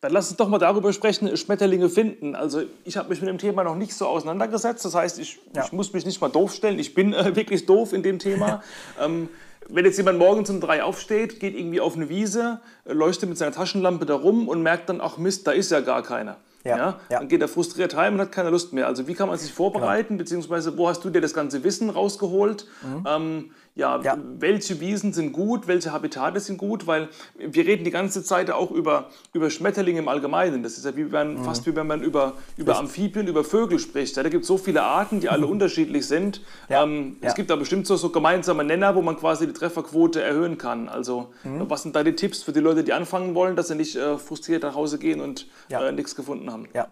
Dann lass uns doch mal darüber sprechen, Schmetterlinge finden. Also ich habe mich mit dem Thema noch nicht so auseinandergesetzt. Das heißt, ich, ja. ich muss mich nicht mal doof stellen. Ich bin äh, wirklich doof in dem Thema. ähm, wenn jetzt jemand morgens um drei aufsteht, geht irgendwie auf eine Wiese, äh, leuchtet mit seiner Taschenlampe da rum und merkt dann, ach Mist, da ist ja gar keiner. Ja, ja, Dann geht er frustriert heim und hat keine Lust mehr. Also wie kann man sich vorbereiten, genau. beziehungsweise wo hast du dir das ganze Wissen rausgeholt? Mhm. Ähm, ja, ja, welche Wiesen sind gut, welche Habitate sind gut, weil wir reden die ganze Zeit auch über, über Schmetterlinge im Allgemeinen. Das ist ja wie wenn, mhm. fast wie wenn man über, über Amphibien, über Vögel spricht. Ja, da gibt es so viele Arten, die alle mhm. unterschiedlich sind. Ja. Ähm. Es gibt da bestimmt so, so gemeinsame Nenner, wo man quasi die Trefferquote erhöhen kann. Also mhm. was sind da die Tipps für die Leute, die anfangen wollen, dass sie nicht äh, frustriert nach Hause gehen und äh, nichts gefunden haben? Ja,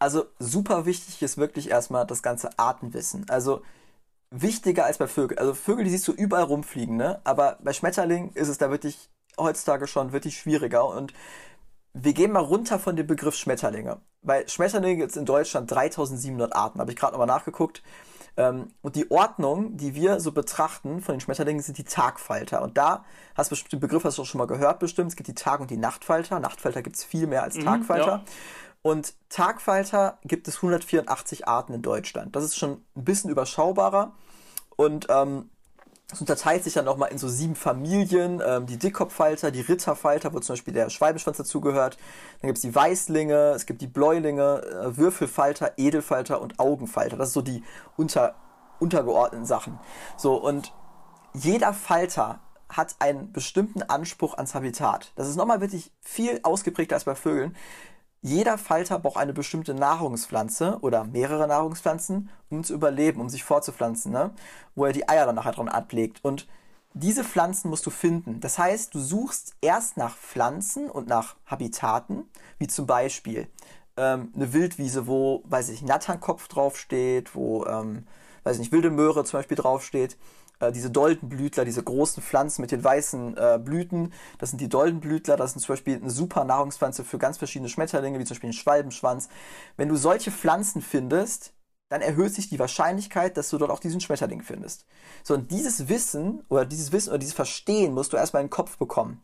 also super wichtig ist wirklich erstmal das ganze Artenwissen. Also wichtiger als bei Vögeln. Also Vögel, die siehst du überall rumfliegen, ne? Aber bei Schmetterlingen ist es da wirklich heutzutage schon wirklich schwieriger. Und wir gehen mal runter von dem Begriff Schmetterlinge. Bei Schmetterlingen gibt es in Deutschland 3700 Arten, habe ich gerade nochmal nachgeguckt. Ähm, und die Ordnung, die wir so betrachten von den Schmetterlingen, sind die Tagfalter. Und da hast du bestimmt den Begriff, hast du auch schon mal gehört bestimmt. Es gibt die Tag- und die Nachtfalter. Nachtfalter gibt es viel mehr als mhm, Tagfalter. Ja. Und Tagfalter gibt es 184 Arten in Deutschland. Das ist schon ein bisschen überschaubarer. Und ähm, es unterteilt sich dann nochmal in so sieben Familien. Ähm, die Dickkopffalter, die Ritterfalter, wo zum Beispiel der Schwalbenschwanz dazugehört. Dann gibt es die Weißlinge, es gibt die Bläulinge, äh, Würfelfalter, Edelfalter und Augenfalter. Das sind so die unter, untergeordneten Sachen. So, und jeder Falter hat einen bestimmten Anspruch ans Habitat. Das ist nochmal wirklich viel ausgeprägter als bei Vögeln. Jeder Falter braucht eine bestimmte Nahrungspflanze oder mehrere Nahrungspflanzen, um zu überleben, um sich fortzupflanzen, ne? wo er die Eier dann nachher dran ablegt. Und diese Pflanzen musst du finden. Das heißt, du suchst erst nach Pflanzen und nach Habitaten, wie zum Beispiel ähm, eine Wildwiese, wo, weiß ich, Natternkopf draufsteht, wo, ähm, weiß ich nicht, wilde Möhre zum Beispiel draufsteht. Äh, diese Doldenblütler, diese großen Pflanzen mit den weißen äh, Blüten, das sind die Doldenblütler, das sind zum Beispiel eine super Nahrungspflanze für ganz verschiedene Schmetterlinge, wie zum Beispiel den Schwalbenschwanz. Wenn du solche Pflanzen findest, dann erhöht sich die Wahrscheinlichkeit, dass du dort auch diesen Schmetterling findest. So, und dieses Wissen oder dieses Wissen oder dieses Verstehen musst du erstmal in den Kopf bekommen.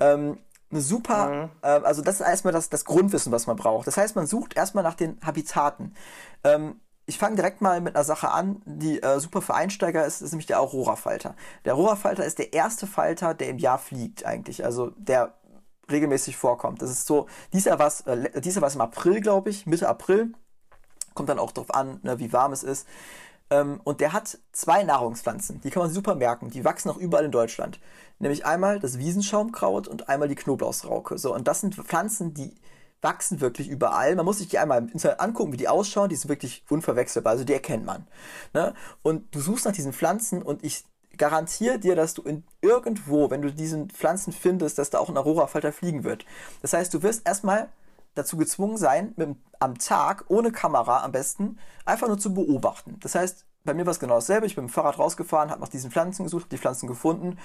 Ähm, eine super, mhm. äh, also das ist erstmal das, das Grundwissen, was man braucht. Das heißt, man sucht erstmal nach den Habitaten. Ähm, ich fange direkt mal mit einer Sache an, die äh, super für Einsteiger ist, ist nämlich der Aurora-Falter. Der Aurora-Falter ist der erste Falter, der im Jahr fliegt eigentlich. Also der regelmäßig vorkommt. Das ist so, Jahr war es äh, war's im April, glaube ich, Mitte April. Kommt dann auch darauf an, ne, wie warm es ist. Ähm, und der hat zwei Nahrungspflanzen, die kann man super merken. Die wachsen auch überall in Deutschland. Nämlich einmal das Wiesenschaumkraut und einmal die Knoblauchsrauke. So, und das sind Pflanzen, die wachsen wirklich überall. Man muss sich die einmal im Internet angucken, wie die ausschauen. Die sind wirklich unverwechselbar, also die erkennt man. Ne? Und du suchst nach diesen Pflanzen und ich garantiere dir, dass du in irgendwo, wenn du diesen Pflanzen findest, dass da auch ein Aurora-Falter fliegen wird. Das heißt, du wirst erstmal dazu gezwungen sein, mit, am Tag, ohne Kamera am besten, einfach nur zu beobachten. Das heißt, bei mir war es genau dasselbe. Ich bin mit dem Fahrrad rausgefahren, habe nach diesen Pflanzen gesucht, habe die Pflanzen gefunden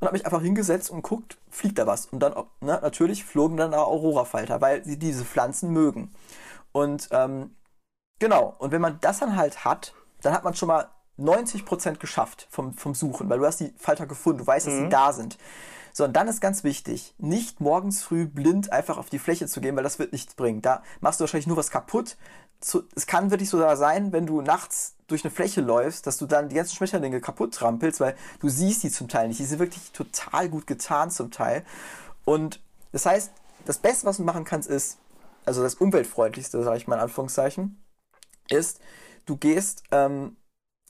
und habe mich einfach hingesetzt und guckt, fliegt da was. Und dann, ne, natürlich flogen dann da Aurora-Falter, weil sie diese Pflanzen mögen. Und ähm, genau, und wenn man das dann halt hat, dann hat man schon mal 90% geschafft vom, vom Suchen, weil du hast die Falter gefunden, du weißt, dass mhm. sie da sind. So, und dann ist ganz wichtig, nicht morgens früh blind einfach auf die Fläche zu gehen, weil das wird nichts bringen. Da machst du wahrscheinlich nur was kaputt. Es kann wirklich so sein, wenn du nachts durch eine Fläche läufst, dass du dann die ganzen Schmetterlinge kaputt trampelst, weil du siehst die zum Teil nicht. Die sind wirklich total gut getan zum Teil. Und das heißt, das Beste, was du machen kannst, ist, also das umweltfreundlichste, sage ich mal in Anführungszeichen, ist, du gehst ähm,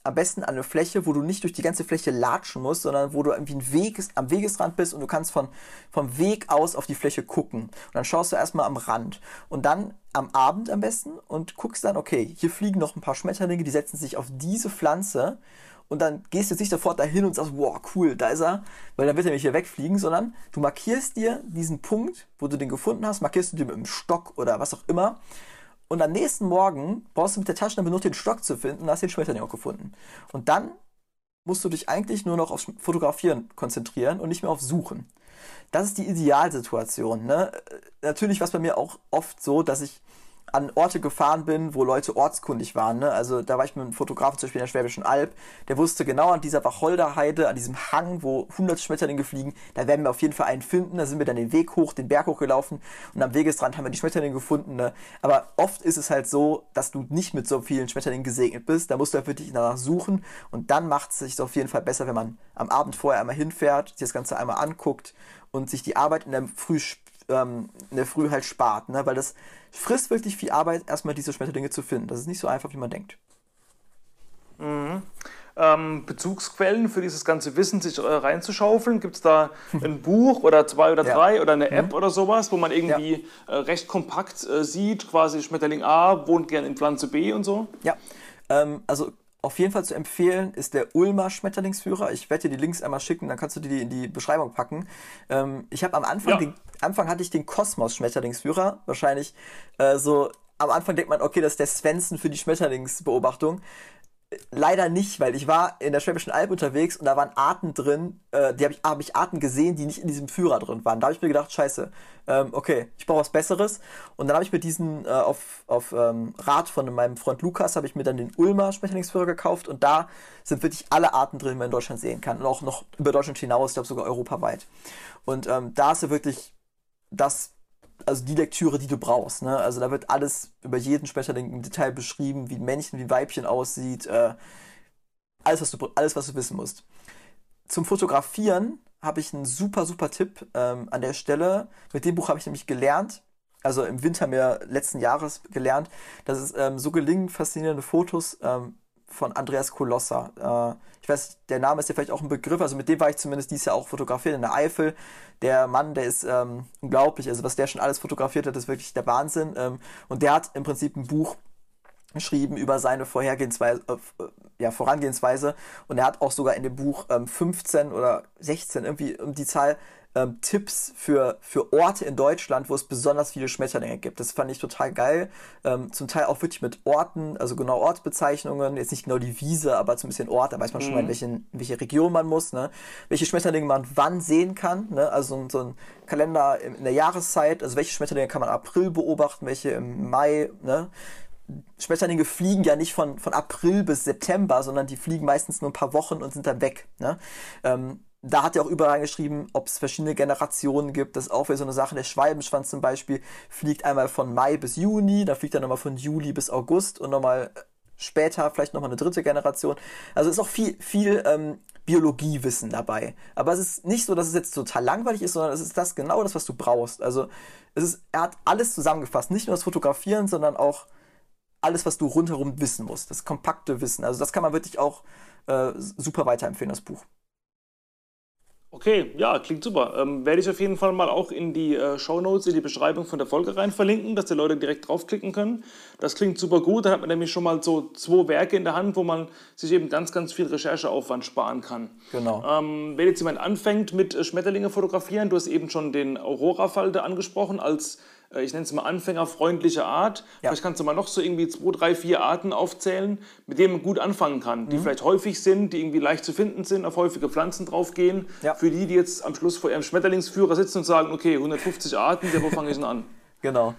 am besten an eine Fläche, wo du nicht durch die ganze Fläche latschen musst, sondern wo du irgendwie ein Weg, am Wegesrand bist und du kannst von, vom Weg aus auf die Fläche gucken. Und dann schaust du erstmal am Rand. Und dann am Abend am besten und guckst dann, okay, hier fliegen noch ein paar Schmetterlinge, die setzen sich auf diese Pflanze. Und dann gehst du jetzt nicht sofort dahin und sagst, wow, cool, da ist er, weil dann wird er nicht hier wegfliegen, sondern du markierst dir diesen Punkt, wo du den gefunden hast, markierst du dir mit einem Stock oder was auch immer und am nächsten Morgen brauchst du mit der Taschenlampe nur den Stock zu finden und hast den Schmetterling auch gefunden. Und dann musst du dich eigentlich nur noch aufs Fotografieren konzentrieren und nicht mehr auf Suchen. Das ist die Idealsituation. Ne? Natürlich war es bei mir auch oft so, dass ich an Orte gefahren bin, wo Leute ortskundig waren. Ne? Also da war ich mit einem Fotografen zum Beispiel in der Schwäbischen Alb, der wusste genau an dieser Wacholderheide, an diesem Hang, wo hundert Schmetterlinge fliegen, da werden wir auf jeden Fall einen finden. Da sind wir dann den Weg hoch, den Berg hochgelaufen und am Wegesrand haben wir die Schmetterlinge gefunden. Ne? Aber oft ist es halt so, dass du nicht mit so vielen Schmetterlingen gesegnet bist. Da musst du halt wirklich danach suchen und dann macht es sich auf jeden Fall besser, wenn man am Abend vorher einmal hinfährt, sich das Ganze einmal anguckt und sich die Arbeit in der Früh ähm, in der Früh halt spart, ne? weil das frisst wirklich viel Arbeit, erstmal diese Schmetterlinge zu finden. Das ist nicht so einfach, wie man denkt. Mhm. Ähm, Bezugsquellen für dieses ganze Wissen sich äh, reinzuschaufeln? Gibt es da ein Buch oder zwei oder drei ja. oder eine App mhm. oder sowas, wo man irgendwie ja. äh, recht kompakt äh, sieht, quasi Schmetterling A wohnt gern in Pflanze B und so? Ja, ähm, also auf jeden Fall zu empfehlen ist der Ulmer Schmetterlingsführer. Ich werde dir die Links einmal schicken, dann kannst du die in die Beschreibung packen. Ähm, ich habe am Anfang, ja. den, Anfang hatte ich den Kosmos Schmetterlingsführer. Wahrscheinlich äh, so am Anfang denkt man, okay, das ist der Svensson für die Schmetterlingsbeobachtung leider nicht, weil ich war in der Schwäbischen Alb unterwegs und da waren Arten drin, äh, die habe ich, hab ich Arten gesehen, die nicht in diesem Führer drin waren. Da habe ich mir gedacht, scheiße, ähm, okay, ich brauche was Besseres. Und dann habe ich mir diesen äh, auf, auf ähm, Rat von meinem Freund Lukas, habe ich mir dann den Ulmer Schmetterlingsführer gekauft und da sind wirklich alle Arten drin, die man in Deutschland sehen kann. Und auch noch über Deutschland hinaus, ich glaube sogar europaweit. Und ähm, da ist ja wirklich das also die Lektüre, die du brauchst. Ne? Also da wird alles über jeden Schmetterling im Detail beschrieben, wie ein Männchen, wie ein Weibchen aussieht. Äh, alles, was du, alles, was du wissen musst. Zum Fotografieren habe ich einen super, super Tipp ähm, an der Stelle. Mit dem Buch habe ich nämlich gelernt, also im Winter mir letzten Jahres gelernt, dass es ähm, so gelingen, faszinierende Fotos ähm, von Andreas Kolossa. Äh, ich weiß, der Name ist ja vielleicht auch ein Begriff, also mit dem war ich zumindest dieses Jahr auch fotografiert in der Eifel. Der Mann, der ist ähm, unglaublich, also was der schon alles fotografiert hat, ist wirklich der Wahnsinn. Ähm, und der hat im Prinzip ein Buch geschrieben über seine Vorhergehensweise, äh, ja, Vorangehensweise und er hat auch sogar in dem Buch ähm, 15 oder 16 irgendwie um die Zahl ähm, Tipps für, für Orte in Deutschland, wo es besonders viele Schmetterlinge gibt. Das fand ich total geil. Ähm, zum Teil auch wirklich mit Orten, also genau Ortsbezeichnungen, jetzt nicht genau die Wiese, aber so ein bisschen Ort, da weiß man schon mal, in, mhm. welchen, in welche Region man muss, ne? welche Schmetterlinge man wann sehen kann. Ne? Also so, ein Kalender in, in der Jahreszeit, also welche Schmetterlinge kann man im April beobachten, welche im Mai. Ne? Schmetterlinge fliegen ja nicht von, von April bis September, sondern die fliegen meistens nur ein paar Wochen und sind dann weg. Ne? Ähm, da hat er auch überall geschrieben, ob es verschiedene Generationen gibt. Das ist auch wieder so eine Sache. Der Schwalbenschwanz zum Beispiel fliegt einmal von Mai bis Juni, da fliegt er nochmal von Juli bis August und nochmal später vielleicht nochmal eine dritte Generation. Also ist auch viel, viel ähm, Biologiewissen dabei. Aber es ist nicht so, dass es jetzt total langweilig ist, sondern es ist das genau das, was du brauchst. Also es ist, er hat alles zusammengefasst, nicht nur das Fotografieren, sondern auch alles, was du rundherum wissen musst. Das kompakte Wissen. Also das kann man wirklich auch äh, super weiterempfehlen, das Buch. Okay, ja, klingt super. Ähm, werde ich auf jeden Fall mal auch in die äh, Show Notes, in die Beschreibung von der Folge rein verlinken, dass die Leute direkt draufklicken können. Das klingt super gut. Dann hat man nämlich schon mal so zwei Werke in der Hand, wo man sich eben ganz, ganz viel Rechercheaufwand sparen kann. Genau. Ähm, wenn jetzt jemand anfängt mit äh, Schmetterlinge fotografieren, du hast eben schon den Aurora-Falter angesprochen als ich nenne es mal anfängerfreundliche Art. Ja. Vielleicht kannst du mal noch so irgendwie zwei, drei, vier Arten aufzählen, mit denen man gut anfangen kann, die mhm. vielleicht häufig sind, die irgendwie leicht zu finden sind, auf häufige Pflanzen draufgehen. Ja. Für die, die jetzt am Schluss vor ihrem Schmetterlingsführer sitzen und sagen, okay, 150 Arten, ja, wo fange ich denn an? Genau.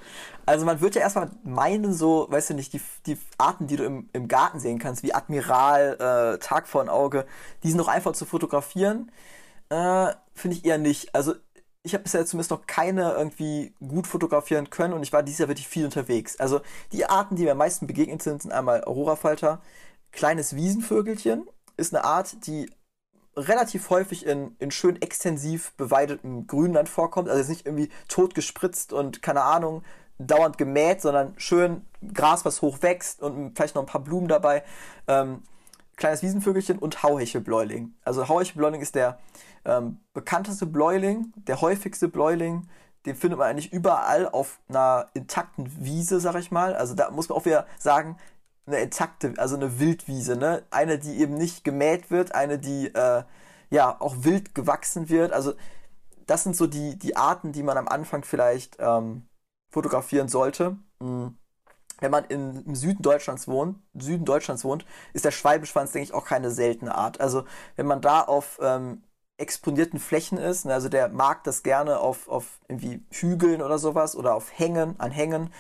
Also man würde ja erstmal meinen, so, weißt du nicht, die, die Arten, die du im, im Garten sehen kannst, wie Admiral, äh, Tag vor ein Auge, die sind noch einfach zu fotografieren. Äh, Finde ich eher nicht. Also ich habe bisher zumindest noch keine irgendwie gut fotografieren können und ich war dieses Jahr wirklich viel unterwegs. Also die Arten, die mir am meisten begegnet sind, sind einmal Aurora-Falter, kleines Wiesenvögelchen, ist eine Art, die relativ häufig in, in schön extensiv beweidetem Grünland vorkommt, also jetzt nicht irgendwie tot gespritzt und keine Ahnung, dauernd gemäht, sondern schön Gras, was hoch wächst und vielleicht noch ein paar Blumen dabei. Ähm, kleines Wiesenvögelchen und Hauhechelbläuling. Also Hauhechelbläuling ist der ähm, bekannteste Bläuling, der häufigste Bläuling, den findet man eigentlich überall auf einer intakten Wiese, sag ich mal. Also da muss man auch wieder sagen, eine intakte, also eine Wildwiese, ne? Eine, die eben nicht gemäht wird, eine, die äh, ja auch wild gewachsen wird. Also das sind so die, die Arten, die man am Anfang vielleicht ähm, fotografieren sollte. Mhm. Wenn man in, im Süden Deutschlands wohnt, Süden Deutschlands wohnt, ist der Schwalbenschwanz, denke ich, auch keine seltene Art. Also wenn man da auf ähm, exponierten Flächen ist. Ne? Also der mag das gerne auf, auf irgendwie Hügeln oder sowas oder auf Hängen, an Hängen.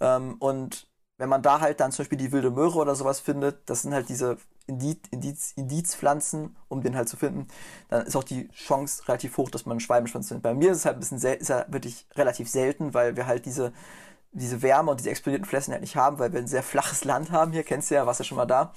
Ähm, und wenn man da halt dann zum Beispiel die wilde Möhre oder sowas findet, das sind halt diese Indiz, Indiz, Indizpflanzen, um den halt zu finden, dann ist auch die Chance relativ hoch, dass man einen Schwalbenschwanz findet. Bei mir ist es halt ein bisschen ist ja wirklich relativ selten, weil wir halt diese, diese Wärme und diese exponierten Flächen halt nicht haben, weil wir ein sehr flaches Land haben hier, kennst du ja, warst ja schon mal da.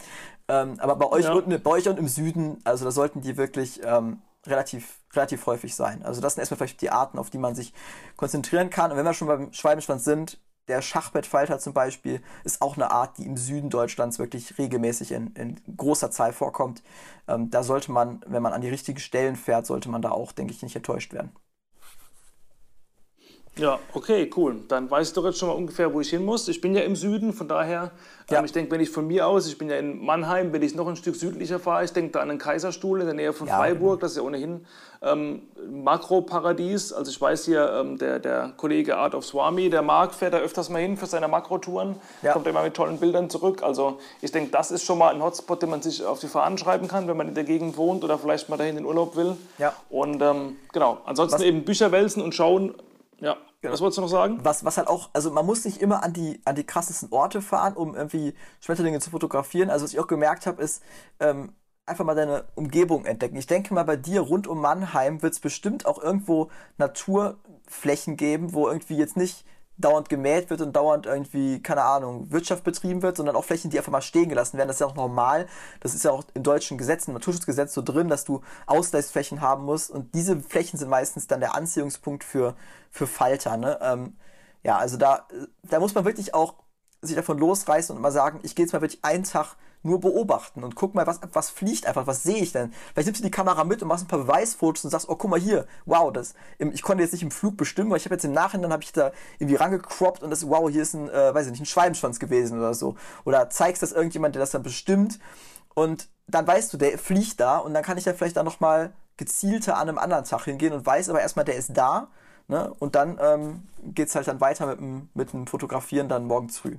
Ähm, aber bei euch, ja. unten, bei euch und im Süden, also da sollten die wirklich ähm, relativ, relativ häufig sein. Also das sind erstmal vielleicht die Arten, auf die man sich konzentrieren kann. Und wenn wir schon beim Schwalbenschwanz sind, der Schachbettfalter zum Beispiel ist auch eine Art, die im Süden Deutschlands wirklich regelmäßig in, in großer Zahl vorkommt. Ähm, da sollte man, wenn man an die richtigen Stellen fährt, sollte man da auch, denke ich, nicht enttäuscht werden. Ja, okay, cool. Dann weiß ich doch jetzt schon mal ungefähr, wo ich hin muss. Ich bin ja im Süden, von daher, ja. ähm, ich denke, wenn ich von mir aus, ich bin ja in Mannheim, wenn ich noch ein Stück südlicher fahre, ich denke da an den Kaiserstuhl in der Nähe von ja, Freiburg, genau. das ist ja ohnehin ähm, Makroparadies. Also ich weiß hier, ähm, der, der Kollege Art of Swami, der Marc, fährt da öfters mal hin für seine Makrotouren, ja. kommt immer mit tollen Bildern zurück. Also ich denke, das ist schon mal ein Hotspot, den man sich auf die Fahnen schreiben kann, wenn man in der Gegend wohnt oder vielleicht mal dahin in Urlaub will. Ja. Und ähm, genau, ansonsten Was? eben Bücher wälzen und schauen, ja. Genau. Was wolltest du noch sagen? Was, was halt auch, also man muss nicht immer an die, an die krassesten Orte fahren, um irgendwie Schmetterlinge zu fotografieren. Also was ich auch gemerkt habe, ist, ähm, einfach mal deine Umgebung entdecken. Ich denke mal, bei dir rund um Mannheim wird es bestimmt auch irgendwo Naturflächen geben, wo irgendwie jetzt nicht dauernd gemäht wird und dauernd irgendwie, keine Ahnung, Wirtschaft betrieben wird, sondern auch Flächen, die einfach mal stehen gelassen werden. Das ist ja auch normal. Das ist ja auch im deutschen Gesetz, im Naturschutzgesetz so drin, dass du Ausgleichsflächen haben musst. Und diese Flächen sind meistens dann der Anziehungspunkt für, für Falter. Ne? Ähm, ja, also da, da muss man wirklich auch sich davon losreißen und mal sagen, ich gehe jetzt mal wirklich einen Tag nur beobachten und guck mal, was, was fliegt einfach, was sehe ich denn? Vielleicht nimmst du die Kamera mit und machst ein paar Beweisfotos und sagst, oh, guck mal hier, wow, das, ich konnte jetzt nicht im Flug bestimmen, weil ich habe jetzt im Nachhinein, habe ich da irgendwie rangecroppt und das, wow, hier ist ein, äh, weiß ich nicht, ein Schwalbenschwanz gewesen oder so. Oder zeigst das irgendjemand, der das dann bestimmt und dann weißt du, der fliegt da und dann kann ich ja vielleicht dann nochmal gezielter an einem anderen Tag hingehen und weiß aber erstmal, der ist da. Ne? Und dann ähm, geht es halt dann weiter mit dem, mit dem Fotografieren dann morgens früh.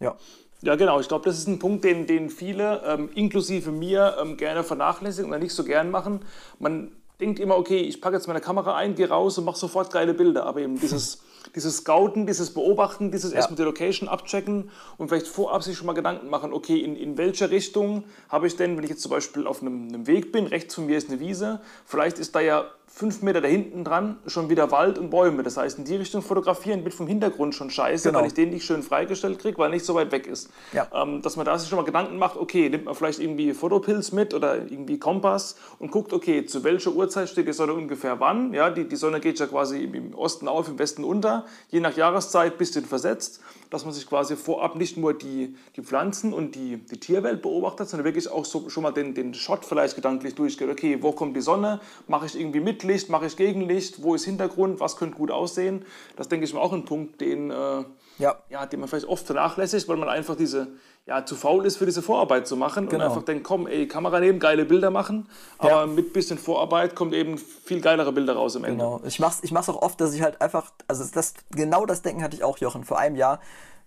Ja. Ja, genau. Ich glaube, das ist ein Punkt, den, den viele, ähm, inklusive mir, ähm, gerne vernachlässigen oder nicht so gern machen. Man denkt immer, okay, ich packe jetzt meine Kamera ein, gehe raus und mache sofort geile Bilder. Aber eben dieses, dieses Scouten, dieses Beobachten, dieses ja. erstmal die Location abchecken und vielleicht vorab sich schon mal Gedanken machen, okay, in, in welche Richtung habe ich denn, wenn ich jetzt zum Beispiel auf einem, einem Weg bin, rechts von mir ist eine Wiese, vielleicht ist da ja fünf Meter da hinten dran schon wieder Wald und Bäume. Das heißt, in die Richtung fotografieren wird vom Hintergrund schon scheiße, genau. weil ich den nicht schön freigestellt kriege, weil er nicht so weit weg ist. Ja. Ähm, dass man da sich schon mal Gedanken macht, okay, nimmt man vielleicht irgendwie Fotopilz mit oder irgendwie Kompass und guckt, okay, zu welcher Uhrzeit steht die Sonne ungefähr wann. Ja, die, die Sonne geht ja quasi im Osten auf, im Westen unter, je nach Jahreszeit ein bisschen versetzt, dass man sich quasi vorab nicht nur die, die Pflanzen und die, die Tierwelt beobachtet, sondern wirklich auch so, schon mal den, den Shot vielleicht gedanklich durchgeht. Okay, wo kommt die Sonne? Mache ich irgendwie mit Licht, mache ich Gegenlicht, wo ist Hintergrund, was könnte gut aussehen. Das denke ich mir auch ein Punkt, den, äh, ja. Ja, den man vielleicht oft vernachlässigt, weil man einfach diese, ja, zu faul ist, für diese Vorarbeit zu machen genau. und einfach denkt, komm, ey, Kamera nehmen, geile Bilder machen, aber ja. mit bisschen Vorarbeit kommt eben viel geilere Bilder raus im Ende. Genau, ich mach's, ich mach's auch oft, dass ich halt einfach, also das, genau das Denken hatte ich auch, Jochen, vor einem Jahr,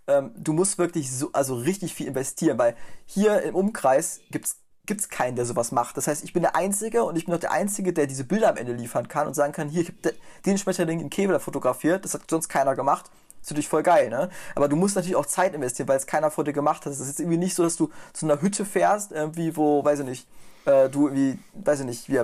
ähm, du musst wirklich so, also richtig viel investieren, weil hier im Umkreis gibt's gibt es keinen, der sowas macht. Das heißt, ich bin der Einzige und ich bin auch der Einzige, der diese Bilder am Ende liefern kann und sagen kann, hier, ich habe den Schmetterling in Kevlar fotografiert, das hat sonst keiner gemacht. Ist natürlich voll geil, ne? Aber du musst natürlich auch Zeit investieren, weil es keiner vor dir gemacht hat. Es ist jetzt irgendwie nicht so, dass du zu einer Hütte fährst, irgendwie, wo, weiß ich nicht, äh, du wie, weiß ich nicht, wie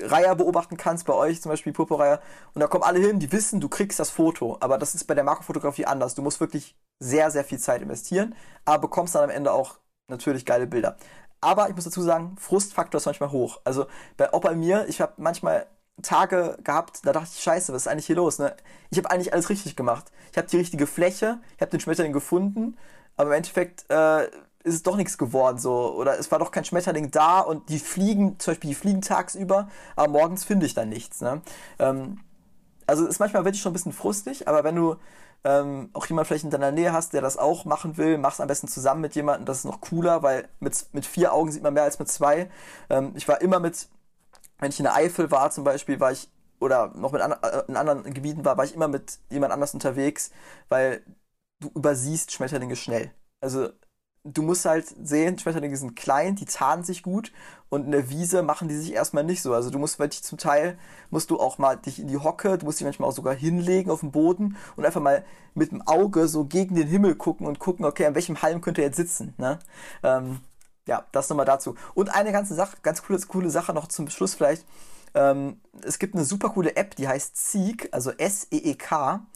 Reiher beobachten kannst, bei euch zum Beispiel Purpurreiher, und da kommen alle hin, die wissen, du kriegst das Foto. Aber das ist bei der Makrofotografie anders. Du musst wirklich sehr, sehr viel Zeit investieren, aber bekommst dann am Ende auch natürlich geile Bilder. Aber ich muss dazu sagen, Frustfaktor ist manchmal hoch. Also bei, auch bei mir, ich habe manchmal Tage gehabt, da dachte ich, scheiße, was ist eigentlich hier los? Ne? Ich habe eigentlich alles richtig gemacht. Ich habe die richtige Fläche, ich habe den Schmetterling gefunden, aber im Endeffekt äh, ist es doch nichts geworden so. Oder es war doch kein Schmetterling da und die fliegen, zum Beispiel die fliegen tagsüber, aber morgens finde ich dann nichts. Ne? Ähm, also ist manchmal wirklich schon ein bisschen frustig, aber wenn du ähm, auch jemand vielleicht in deiner Nähe hast, der das auch machen will, mach es am besten zusammen mit jemandem, das ist noch cooler, weil mit, mit vier Augen sieht man mehr als mit zwei. Ähm, ich war immer mit, wenn ich in der Eifel war zum Beispiel, war ich, oder noch mit an, äh, in anderen Gebieten war, war ich immer mit jemand anders unterwegs, weil du übersiehst Schmetterlinge schnell. Also du musst halt sehen, Schmetterlinge sind klein, die tarnen sich gut und in der Wiese machen die sich erstmal nicht so. Also du musst wirklich zum Teil, musst du auch mal dich in die Hocke, du musst dich manchmal auch sogar hinlegen auf den Boden und einfach mal mit dem Auge so gegen den Himmel gucken und gucken, okay, an welchem Halm könnte er jetzt sitzen. Ne? Ähm, ja, das nochmal dazu. Und eine ganze Sache, ganz coole, coole Sache noch zum Schluss vielleicht. Ähm, es gibt eine super coole App, die heißt Seek, also S-E-E-K.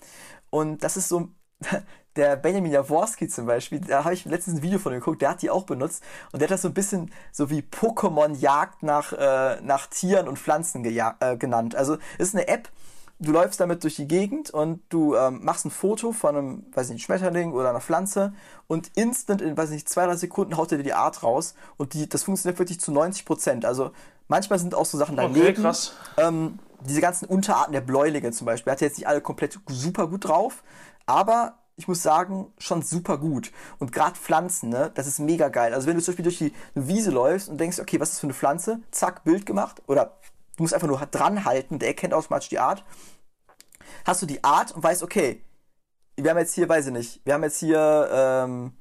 Und das ist so, der Benjamin Jaworski zum Beispiel, da habe ich letztens ein Video von ihm geguckt, der hat die auch benutzt und der hat das so ein bisschen so wie Pokémon-Jagd nach, äh, nach Tieren und Pflanzen äh, genannt. Also ist eine App, du läufst damit durch die Gegend und du ähm, machst ein Foto von einem, weiß nicht, Schmetterling oder einer Pflanze und instant in, weiß nicht, zwei, drei Sekunden haut er dir die Art raus und die, das funktioniert wirklich zu 90 Prozent. Also manchmal sind auch so Sachen daneben. Okay, krass. Ähm, diese ganzen Unterarten der Bläulinge zum Beispiel, hat er jetzt nicht alle komplett super gut drauf, aber ich muss sagen, schon super gut. Und gerade Pflanzen, ne, das ist mega geil. Also wenn du zum Beispiel durch die Wiese läufst und denkst, okay, was ist das für eine Pflanze? Zack, Bild gemacht. Oder du musst einfach nur dran halten, der erkennt automatisch die Art. Hast du die Art und weißt, okay, wir haben jetzt hier, weiß ich nicht, wir haben jetzt hier ähm,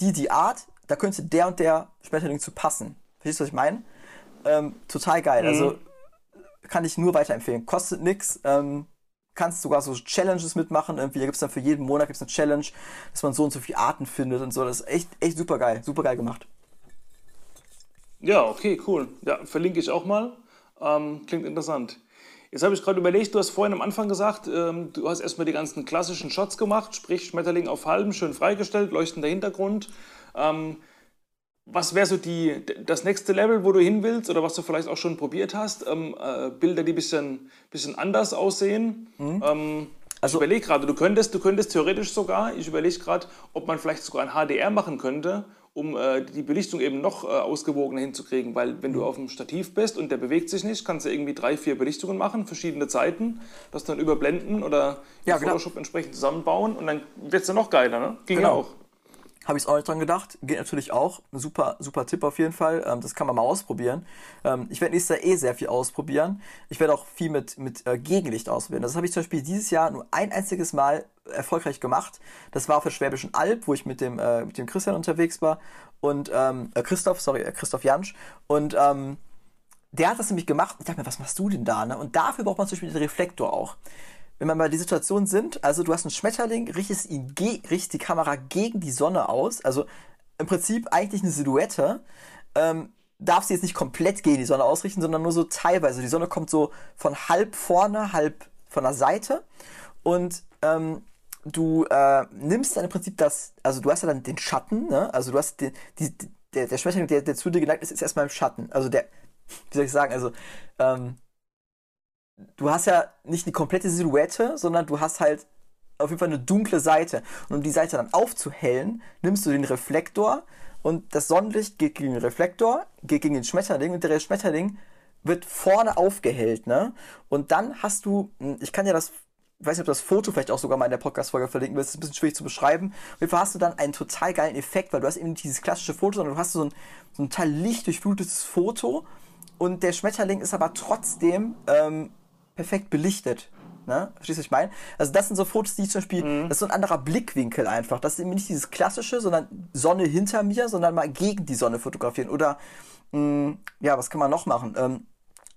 die, die Art, da könnte der und der Schmetterling zu passen. Verstehst du, was ich meine? Ähm, total geil. Also, mhm. Also kann ich nur weiterempfehlen. Kostet nichts. Ähm, kannst sogar so Challenges mitmachen. Irgendwie gibt es dann für jeden Monat gibt's eine Challenge, dass man so und so viele Arten findet und so. Das ist echt, echt super geil. Super geil gemacht. Ja, okay, cool. Ja, verlinke ich auch mal. Ähm, klingt interessant. Jetzt habe ich gerade überlegt, du hast vorhin am Anfang gesagt, ähm, du hast erstmal die ganzen klassischen Shots gemacht, sprich Schmetterling auf halben, schön freigestellt, leuchtender Hintergrund. Ähm, was wäre so die, das nächste Level, wo du hin willst oder was du vielleicht auch schon probiert hast? Ähm, äh, Bilder, die ein bisschen, bisschen anders aussehen. Mhm. Ähm, also, ich überlege gerade, du könntest, du könntest theoretisch sogar, ich überlege gerade, ob man vielleicht sogar ein HDR machen könnte, um äh, die Belichtung eben noch äh, ausgewogener hinzukriegen. Weil wenn du mhm. auf dem Stativ bist und der bewegt sich nicht, kannst du irgendwie drei, vier Belichtungen machen, verschiedene Zeiten, das dann überblenden oder ja, genau. Photoshop entsprechend zusammenbauen und dann wird es dann noch geiler. Ne? Ging genau. auch. Habe ich es auch nicht dran gedacht. Geht natürlich auch. Super, super Tipp auf jeden Fall. Ähm, das kann man mal ausprobieren. Ähm, ich werde nächstes Jahr eh sehr viel ausprobieren. Ich werde auch viel mit, mit äh, Gegenlicht ausprobieren. Das habe ich zum Beispiel dieses Jahr nur ein einziges Mal erfolgreich gemacht. Das war auf der Schwäbischen Alb, wo ich mit dem, äh, mit dem Christian unterwegs war. Und ähm, äh, Christoph, sorry, äh, Christoph Jansch. Und ähm, der hat das nämlich gemacht. Ich dachte mir, was machst du denn da? Ne? Und dafür braucht man zum Beispiel den Reflektor auch wenn wir mal die Situation sind, also du hast einen Schmetterling, richtest, ihn richtest die Kamera gegen die Sonne aus, also im Prinzip eigentlich eine Silhouette, ähm, darf sie jetzt nicht komplett gegen die Sonne ausrichten, sondern nur so teilweise. Die Sonne kommt so von halb vorne, halb von der Seite und ähm, du äh, nimmst dann im Prinzip das, also du hast ja dann den Schatten, ne? also du hast den, die, der, der Schmetterling, der, der zu dir geneigt ist, ist erstmal im Schatten. Also der, wie soll ich sagen, also ähm, du hast ja nicht eine komplette Silhouette, sondern du hast halt auf jeden Fall eine dunkle Seite. Und um die Seite dann aufzuhellen, nimmst du den Reflektor und das Sonnenlicht geht gegen den Reflektor, geht gegen den Schmetterling und der Schmetterling wird vorne aufgehellt, ne? Und dann hast du, hm, ich kann ja das, ich weiß nicht, ob das Foto vielleicht auch sogar mal in der Podcast-Folge verlinken das ist ein bisschen schwierig zu beschreiben. Auf jeden Fall hast du dann einen total geilen Effekt, weil du hast eben dieses klassische Foto, sondern du hast so ein, so ein total lichtdurchflutetes Foto und der Schmetterling ist aber trotzdem ähm, perfekt belichtet. Ne? Verstehst du, was ich meine? Also das sind so Fotos, die ich zum Beispiel, mhm. das ist so ein anderer Blickwinkel einfach. Das ist eben nicht dieses klassische, sondern Sonne hinter mir, sondern mal gegen die Sonne fotografieren. Oder, mh, mm, ja, was kann man noch machen? Ähm,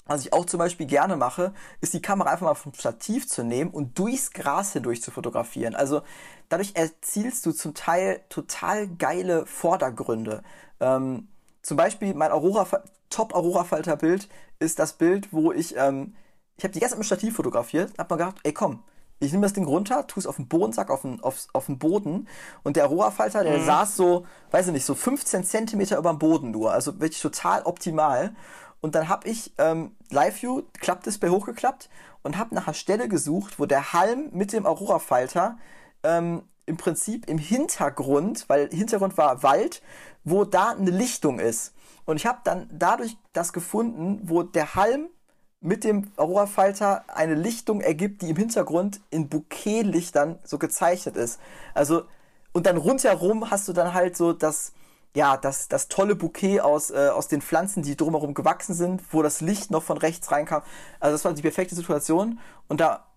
was ich auch zum Beispiel gerne mache, ist die Kamera einfach mal vom Stativ zu nehmen und durchs Gras hindurch zu fotografieren. Also dadurch erzielst du zum Teil total geile Vordergründe. Ähm, zum Beispiel mein Aurora, Top Aurora Falter Bild ist das Bild, wo ich ähm, ich habe die ganze Zeit mit Stativ fotografiert, hab mal gedacht, ey komm, ich nehme das Ding runter, tue es auf den Bodensack, auf den, auf, auf den Boden und der Rohrfalter, der mhm. saß so, weiß ich nicht, so 15 Zentimeter über dem Boden nur, also wirklich total optimal. Und dann habe ich ähm, Live-View, Klappdisplay hochgeklappt und habe nach einer Stelle gesucht, wo der Halm mit dem Aurora-Falter ähm, im Prinzip im Hintergrund, weil Hintergrund war Wald, wo da eine Lichtung ist. Und ich habe dann dadurch das gefunden, wo der Halm mit dem Aurora-Falter eine Lichtung ergibt, die im Hintergrund in Bouquetlichtern so gezeichnet ist. Also, und dann rundherum hast du dann halt so das, ja, das, das tolle Bouquet aus, äh, aus den Pflanzen, die drumherum gewachsen sind, wo das Licht noch von rechts reinkam. Also das war die perfekte Situation. Und da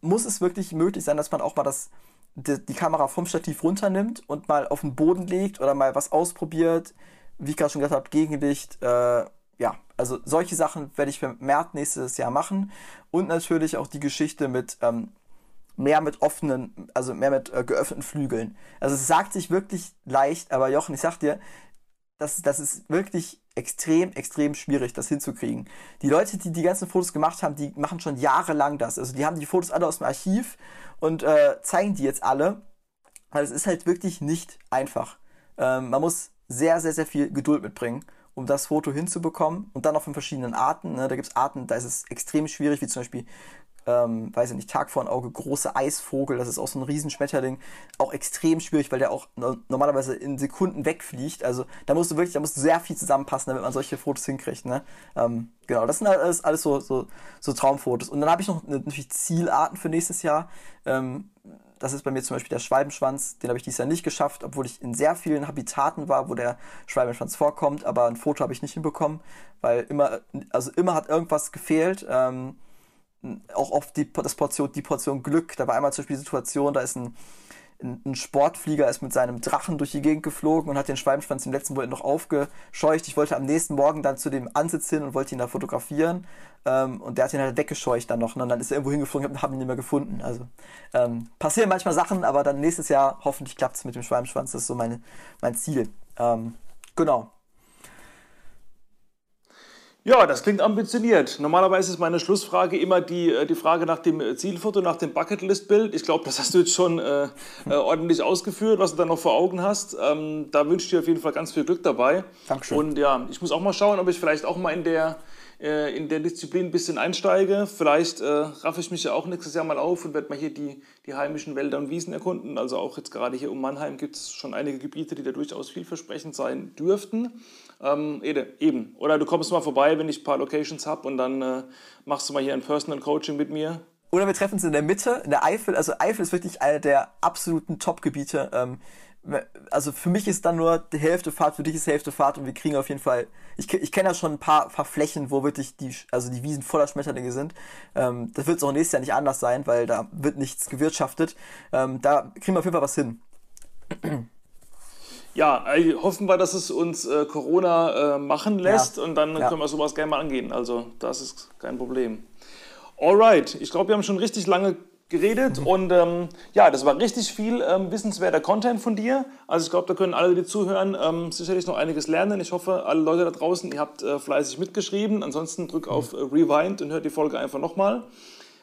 muss es wirklich möglich sein, dass man auch mal das, die, die Kamera vom Stativ runternimmt und mal auf den Boden legt oder mal was ausprobiert. Wie ich gerade schon gesagt habe, Gegenlicht, äh, ja, also solche Sachen werde ich vermehrt nächstes Jahr machen. Und natürlich auch die Geschichte mit ähm, mehr mit offenen, also mehr mit äh, geöffneten Flügeln. Also es sagt sich wirklich leicht, aber Jochen, ich sag dir, das, das ist wirklich extrem, extrem schwierig, das hinzukriegen. Die Leute, die die ganzen Fotos gemacht haben, die machen schon jahrelang das. Also die haben die Fotos alle aus dem Archiv und äh, zeigen die jetzt alle. Also es ist halt wirklich nicht einfach. Ähm, man muss sehr, sehr, sehr viel Geduld mitbringen um das Foto hinzubekommen und dann auch von verschiedenen Arten. Ne? Da gibt es Arten, da ist es extrem schwierig, wie zum Beispiel, ähm, weiß ich nicht, Tag vor ein Auge, große Eisvogel, das ist auch so ein Riesenschmetterling, auch extrem schwierig, weil der auch normalerweise in Sekunden wegfliegt. Also da musst du wirklich, da musst du sehr viel zusammenpassen, damit man solche Fotos hinkriegt. Ne? Ähm, genau, das sind alles, alles so, so, so Traumfotos. Und dann habe ich noch natürlich Zielarten für nächstes Jahr. Ähm, das ist bei mir zum Beispiel der Schwalbenschwanz. Den habe ich dieses Jahr nicht geschafft, obwohl ich in sehr vielen Habitaten war, wo der Schwalbenschwanz vorkommt. Aber ein Foto habe ich nicht hinbekommen, weil immer, also immer hat irgendwas gefehlt. Ähm, auch oft die, das Portion, die Portion Glück. Da war einmal zum Beispiel die Situation, da ist ein ein Sportflieger ist mit seinem Drachen durch die Gegend geflogen und hat den Schwalbenschwanz im letzten Moment noch aufgescheucht. Ich wollte am nächsten Morgen dann zu dem Ansitz hin und wollte ihn da fotografieren. Ähm, und der hat ihn halt weggescheucht dann noch. Ne? Und dann ist er irgendwo hingeflogen und habe ihn nicht mehr gefunden. Also ähm, passieren manchmal Sachen, aber dann nächstes Jahr hoffentlich klappt es mit dem Schwalbenschwanz. Das ist so meine, mein Ziel. Ähm, genau. Ja, das klingt ambitioniert. Normalerweise ist meine Schlussfrage immer die, äh, die Frage nach dem äh, Zielfoto, nach dem Bucketlist-Bild. Ich glaube, das hast du jetzt schon äh, äh, ordentlich ausgeführt, was du da noch vor Augen hast. Ähm, da wünsche ich dir auf jeden Fall ganz viel Glück dabei. Dankeschön. Und ja, ich muss auch mal schauen, ob ich vielleicht auch mal in der, äh, in der Disziplin ein bisschen einsteige. Vielleicht äh, raffe ich mich ja auch nächstes Jahr mal auf und werde mal hier die, die heimischen Wälder und Wiesen erkunden. Also auch jetzt gerade hier um Mannheim gibt es schon einige Gebiete, die da durchaus vielversprechend sein dürften. Ähm, eben. Oder du kommst mal vorbei, wenn ich ein paar Locations habe und dann äh, machst du mal hier ein Personal Coaching mit mir. Oder wir treffen uns in der Mitte, in der Eifel. Also Eifel ist wirklich einer der absoluten Top-Gebiete. Ähm, also für mich ist dann nur die Hälfte Fahrt, für dich ist die Hälfte Fahrt und wir kriegen auf jeden Fall, ich, ich kenne ja schon ein paar, paar Flächen, wo wirklich die, also die Wiesen voller Schmetterlinge sind. Ähm, das wird es auch nächstes Jahr nicht anders sein, weil da wird nichts gewirtschaftet. Ähm, da kriegen wir auf jeden Fall was hin. Ja, äh, hoffen wir, dass es uns äh, Corona äh, machen lässt ja. und dann ja. können wir sowas gerne mal angehen. Also das ist kein Problem. Alright, ich glaube, wir haben schon richtig lange geredet und ähm, ja, das war richtig viel ähm, wissenswerter Content von dir. Also ich glaube, da können alle, die zuhören, ähm, sicherlich noch einiges lernen. Ich hoffe, alle Leute da draußen, ihr habt äh, fleißig mitgeschrieben. Ansonsten drück auf äh, Rewind und hört die Folge einfach nochmal.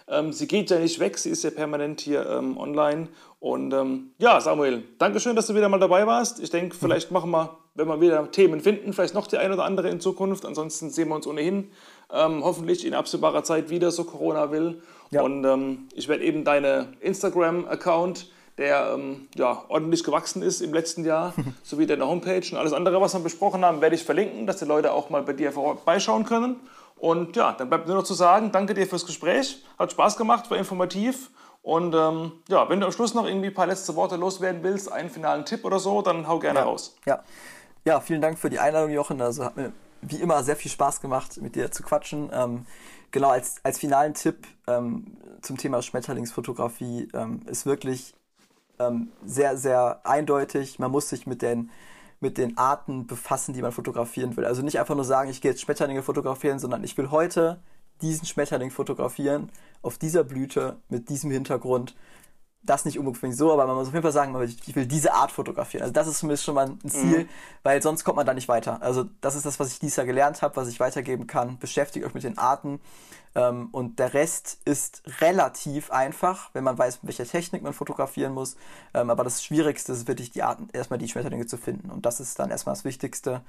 Ähm, sie geht ja nicht weg, sie ist ja permanent hier ähm, online. Und ähm, ja, Samuel, danke schön, dass du wieder mal dabei warst. Ich denke, vielleicht machen wir, wenn wir wieder Themen finden, vielleicht noch die ein oder andere in Zukunft. Ansonsten sehen wir uns ohnehin hoffentlich in absehbarer Zeit wieder, so Corona will. Ja. Und ähm, ich werde eben deine Instagram-Account, der ähm, ja, ordentlich gewachsen ist im letzten Jahr, sowie deine Homepage und alles andere, was wir besprochen haben, werde ich verlinken, dass die Leute auch mal bei dir vorbeischauen können. Und ja, dann bleibt nur noch zu sagen, danke dir fürs Gespräch, hat Spaß gemacht, war informativ. Und ähm, ja, wenn du am Schluss noch irgendwie ein paar letzte Worte loswerden willst, einen finalen Tipp oder so, dann hau gerne ja. raus. Ja. ja, vielen Dank für die Einladung, Jochen. Also hat mir wie immer sehr viel Spaß gemacht, mit dir zu quatschen. Ähm, genau, als, als finalen Tipp ähm, zum Thema Schmetterlingsfotografie ähm, ist wirklich ähm, sehr, sehr eindeutig. Man muss sich mit den, mit den Arten befassen, die man fotografieren will. Also nicht einfach nur sagen, ich gehe jetzt Schmetterlinge fotografieren, sondern ich will heute diesen Schmetterling fotografieren auf dieser Blüte mit diesem Hintergrund das nicht unbedingt so, aber man muss auf jeden Fall sagen, ich will diese Art fotografieren. Also das ist zumindest schon mal ein Ziel, mhm. weil sonst kommt man da nicht weiter. Also das ist das, was ich dieses Jahr gelernt habe, was ich weitergeben kann. Beschäftigt euch mit den Arten ähm, und der Rest ist relativ einfach, wenn man weiß, welche Technik man fotografieren muss. Ähm, aber das Schwierigste ist wirklich die Arten, erstmal die Schmetterlinge zu finden und das ist dann erstmal das Wichtigste.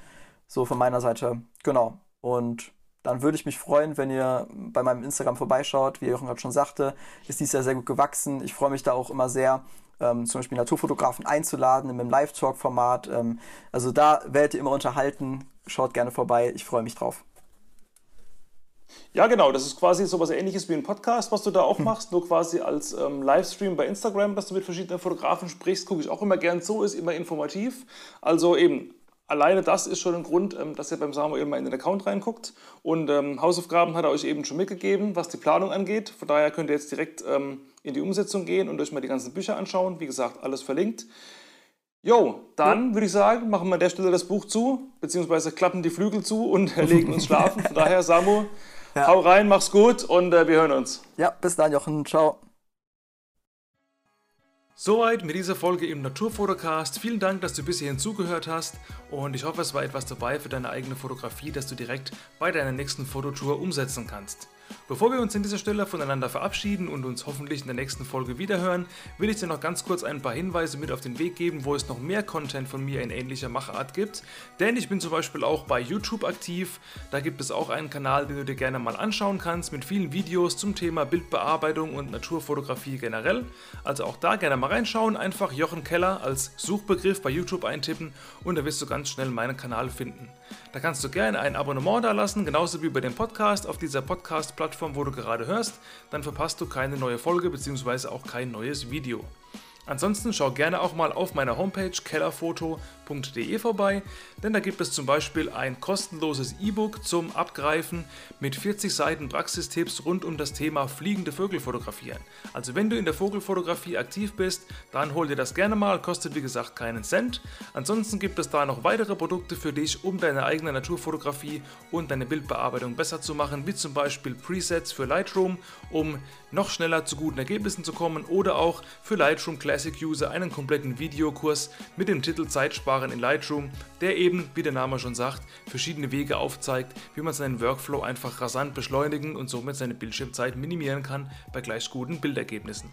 So von meiner Seite, genau. Und dann würde ich mich freuen, wenn ihr bei meinem Instagram vorbeischaut. Wie Jochen gerade schon sagte, ist dies Jahr sehr gut gewachsen. Ich freue mich da auch immer sehr, ähm, zum Beispiel Naturfotografen einzuladen in einem Live-Talk-Format. Ähm, also da werdet ihr immer unterhalten. Schaut gerne vorbei. Ich freue mich drauf. Ja, genau. Das ist quasi so was ähnliches wie ein Podcast, was du da auch hm. machst, nur quasi als ähm, Livestream bei Instagram, dass du mit verschiedenen Fotografen sprichst. Gucke ich auch immer gern so, ist immer informativ. Also eben alleine das ist schon ein Grund, ähm, dass ihr beim Samuel mal in den Account reinguckt. Und ähm, Hausaufgaben hat er euch eben schon mitgegeben, was die Planung angeht. Von daher könnt ihr jetzt direkt ähm, in die Umsetzung gehen und euch mal die ganzen Bücher anschauen. Wie gesagt, alles verlinkt. Jo, dann würde ich sagen, machen wir an der Stelle das Buch zu, beziehungsweise klappen die Flügel zu und legen uns schlafen. Von daher, Samu, ja. hau rein, mach's gut und äh, wir hören uns. Ja, bis dann, Jochen. Ciao. Soweit mit dieser Folge im Naturfotocast. Vielen Dank, dass du bis hierhin zugehört hast und ich hoffe, es war etwas dabei für deine eigene Fotografie, dass du direkt bei deiner nächsten Fototour umsetzen kannst. Bevor wir uns an dieser Stelle voneinander verabschieden und uns hoffentlich in der nächsten Folge wiederhören, will ich dir noch ganz kurz ein paar Hinweise mit auf den Weg geben, wo es noch mehr Content von mir in ähnlicher Machart gibt. Denn ich bin zum Beispiel auch bei YouTube aktiv. Da gibt es auch einen Kanal, den du dir gerne mal anschauen kannst, mit vielen Videos zum Thema Bildbearbeitung und Naturfotografie generell. Also auch da gerne mal reinschauen, einfach Jochen Keller als Suchbegriff bei YouTube eintippen und da wirst du ganz schnell meinen Kanal finden. Da kannst du gerne ein Abonnement da lassen, genauso wie bei dem Podcast auf dieser Podcast-Plattform, wo du gerade hörst. Dann verpasst du keine neue Folge bzw. auch kein neues Video. Ansonsten schau gerne auch mal auf meiner Homepage kellerfoto.de vorbei, denn da gibt es zum Beispiel ein kostenloses E-Book zum Abgreifen mit 40 Seiten Praxistipps rund um das Thema fliegende Vögel fotografieren. Also wenn du in der Vogelfotografie aktiv bist, dann hol dir das gerne mal, kostet wie gesagt keinen Cent. Ansonsten gibt es da noch weitere Produkte für dich, um deine eigene Naturfotografie und deine Bildbearbeitung besser zu machen, wie zum Beispiel Presets für Lightroom, um noch schneller zu guten Ergebnissen zu kommen oder auch für Lightroom Classic Classic User einen kompletten Videokurs mit dem Titel Zeitsparen in Lightroom, der eben, wie der Name schon sagt, verschiedene Wege aufzeigt, wie man seinen Workflow einfach rasant beschleunigen und somit seine Bildschirmzeit minimieren kann bei gleich guten Bildergebnissen.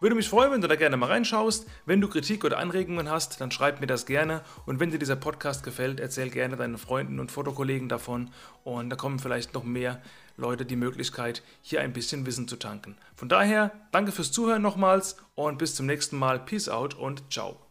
Würde mich freuen, wenn du da gerne mal reinschaust. Wenn du Kritik oder Anregungen hast, dann schreib mir das gerne. Und wenn dir dieser Podcast gefällt, erzähl gerne deinen Freunden und Fotokollegen davon. Und da kommen vielleicht noch mehr Leute die Möglichkeit, hier ein bisschen Wissen zu tanken. Von daher, danke fürs Zuhören nochmals und bis zum nächsten Mal. Peace out und ciao.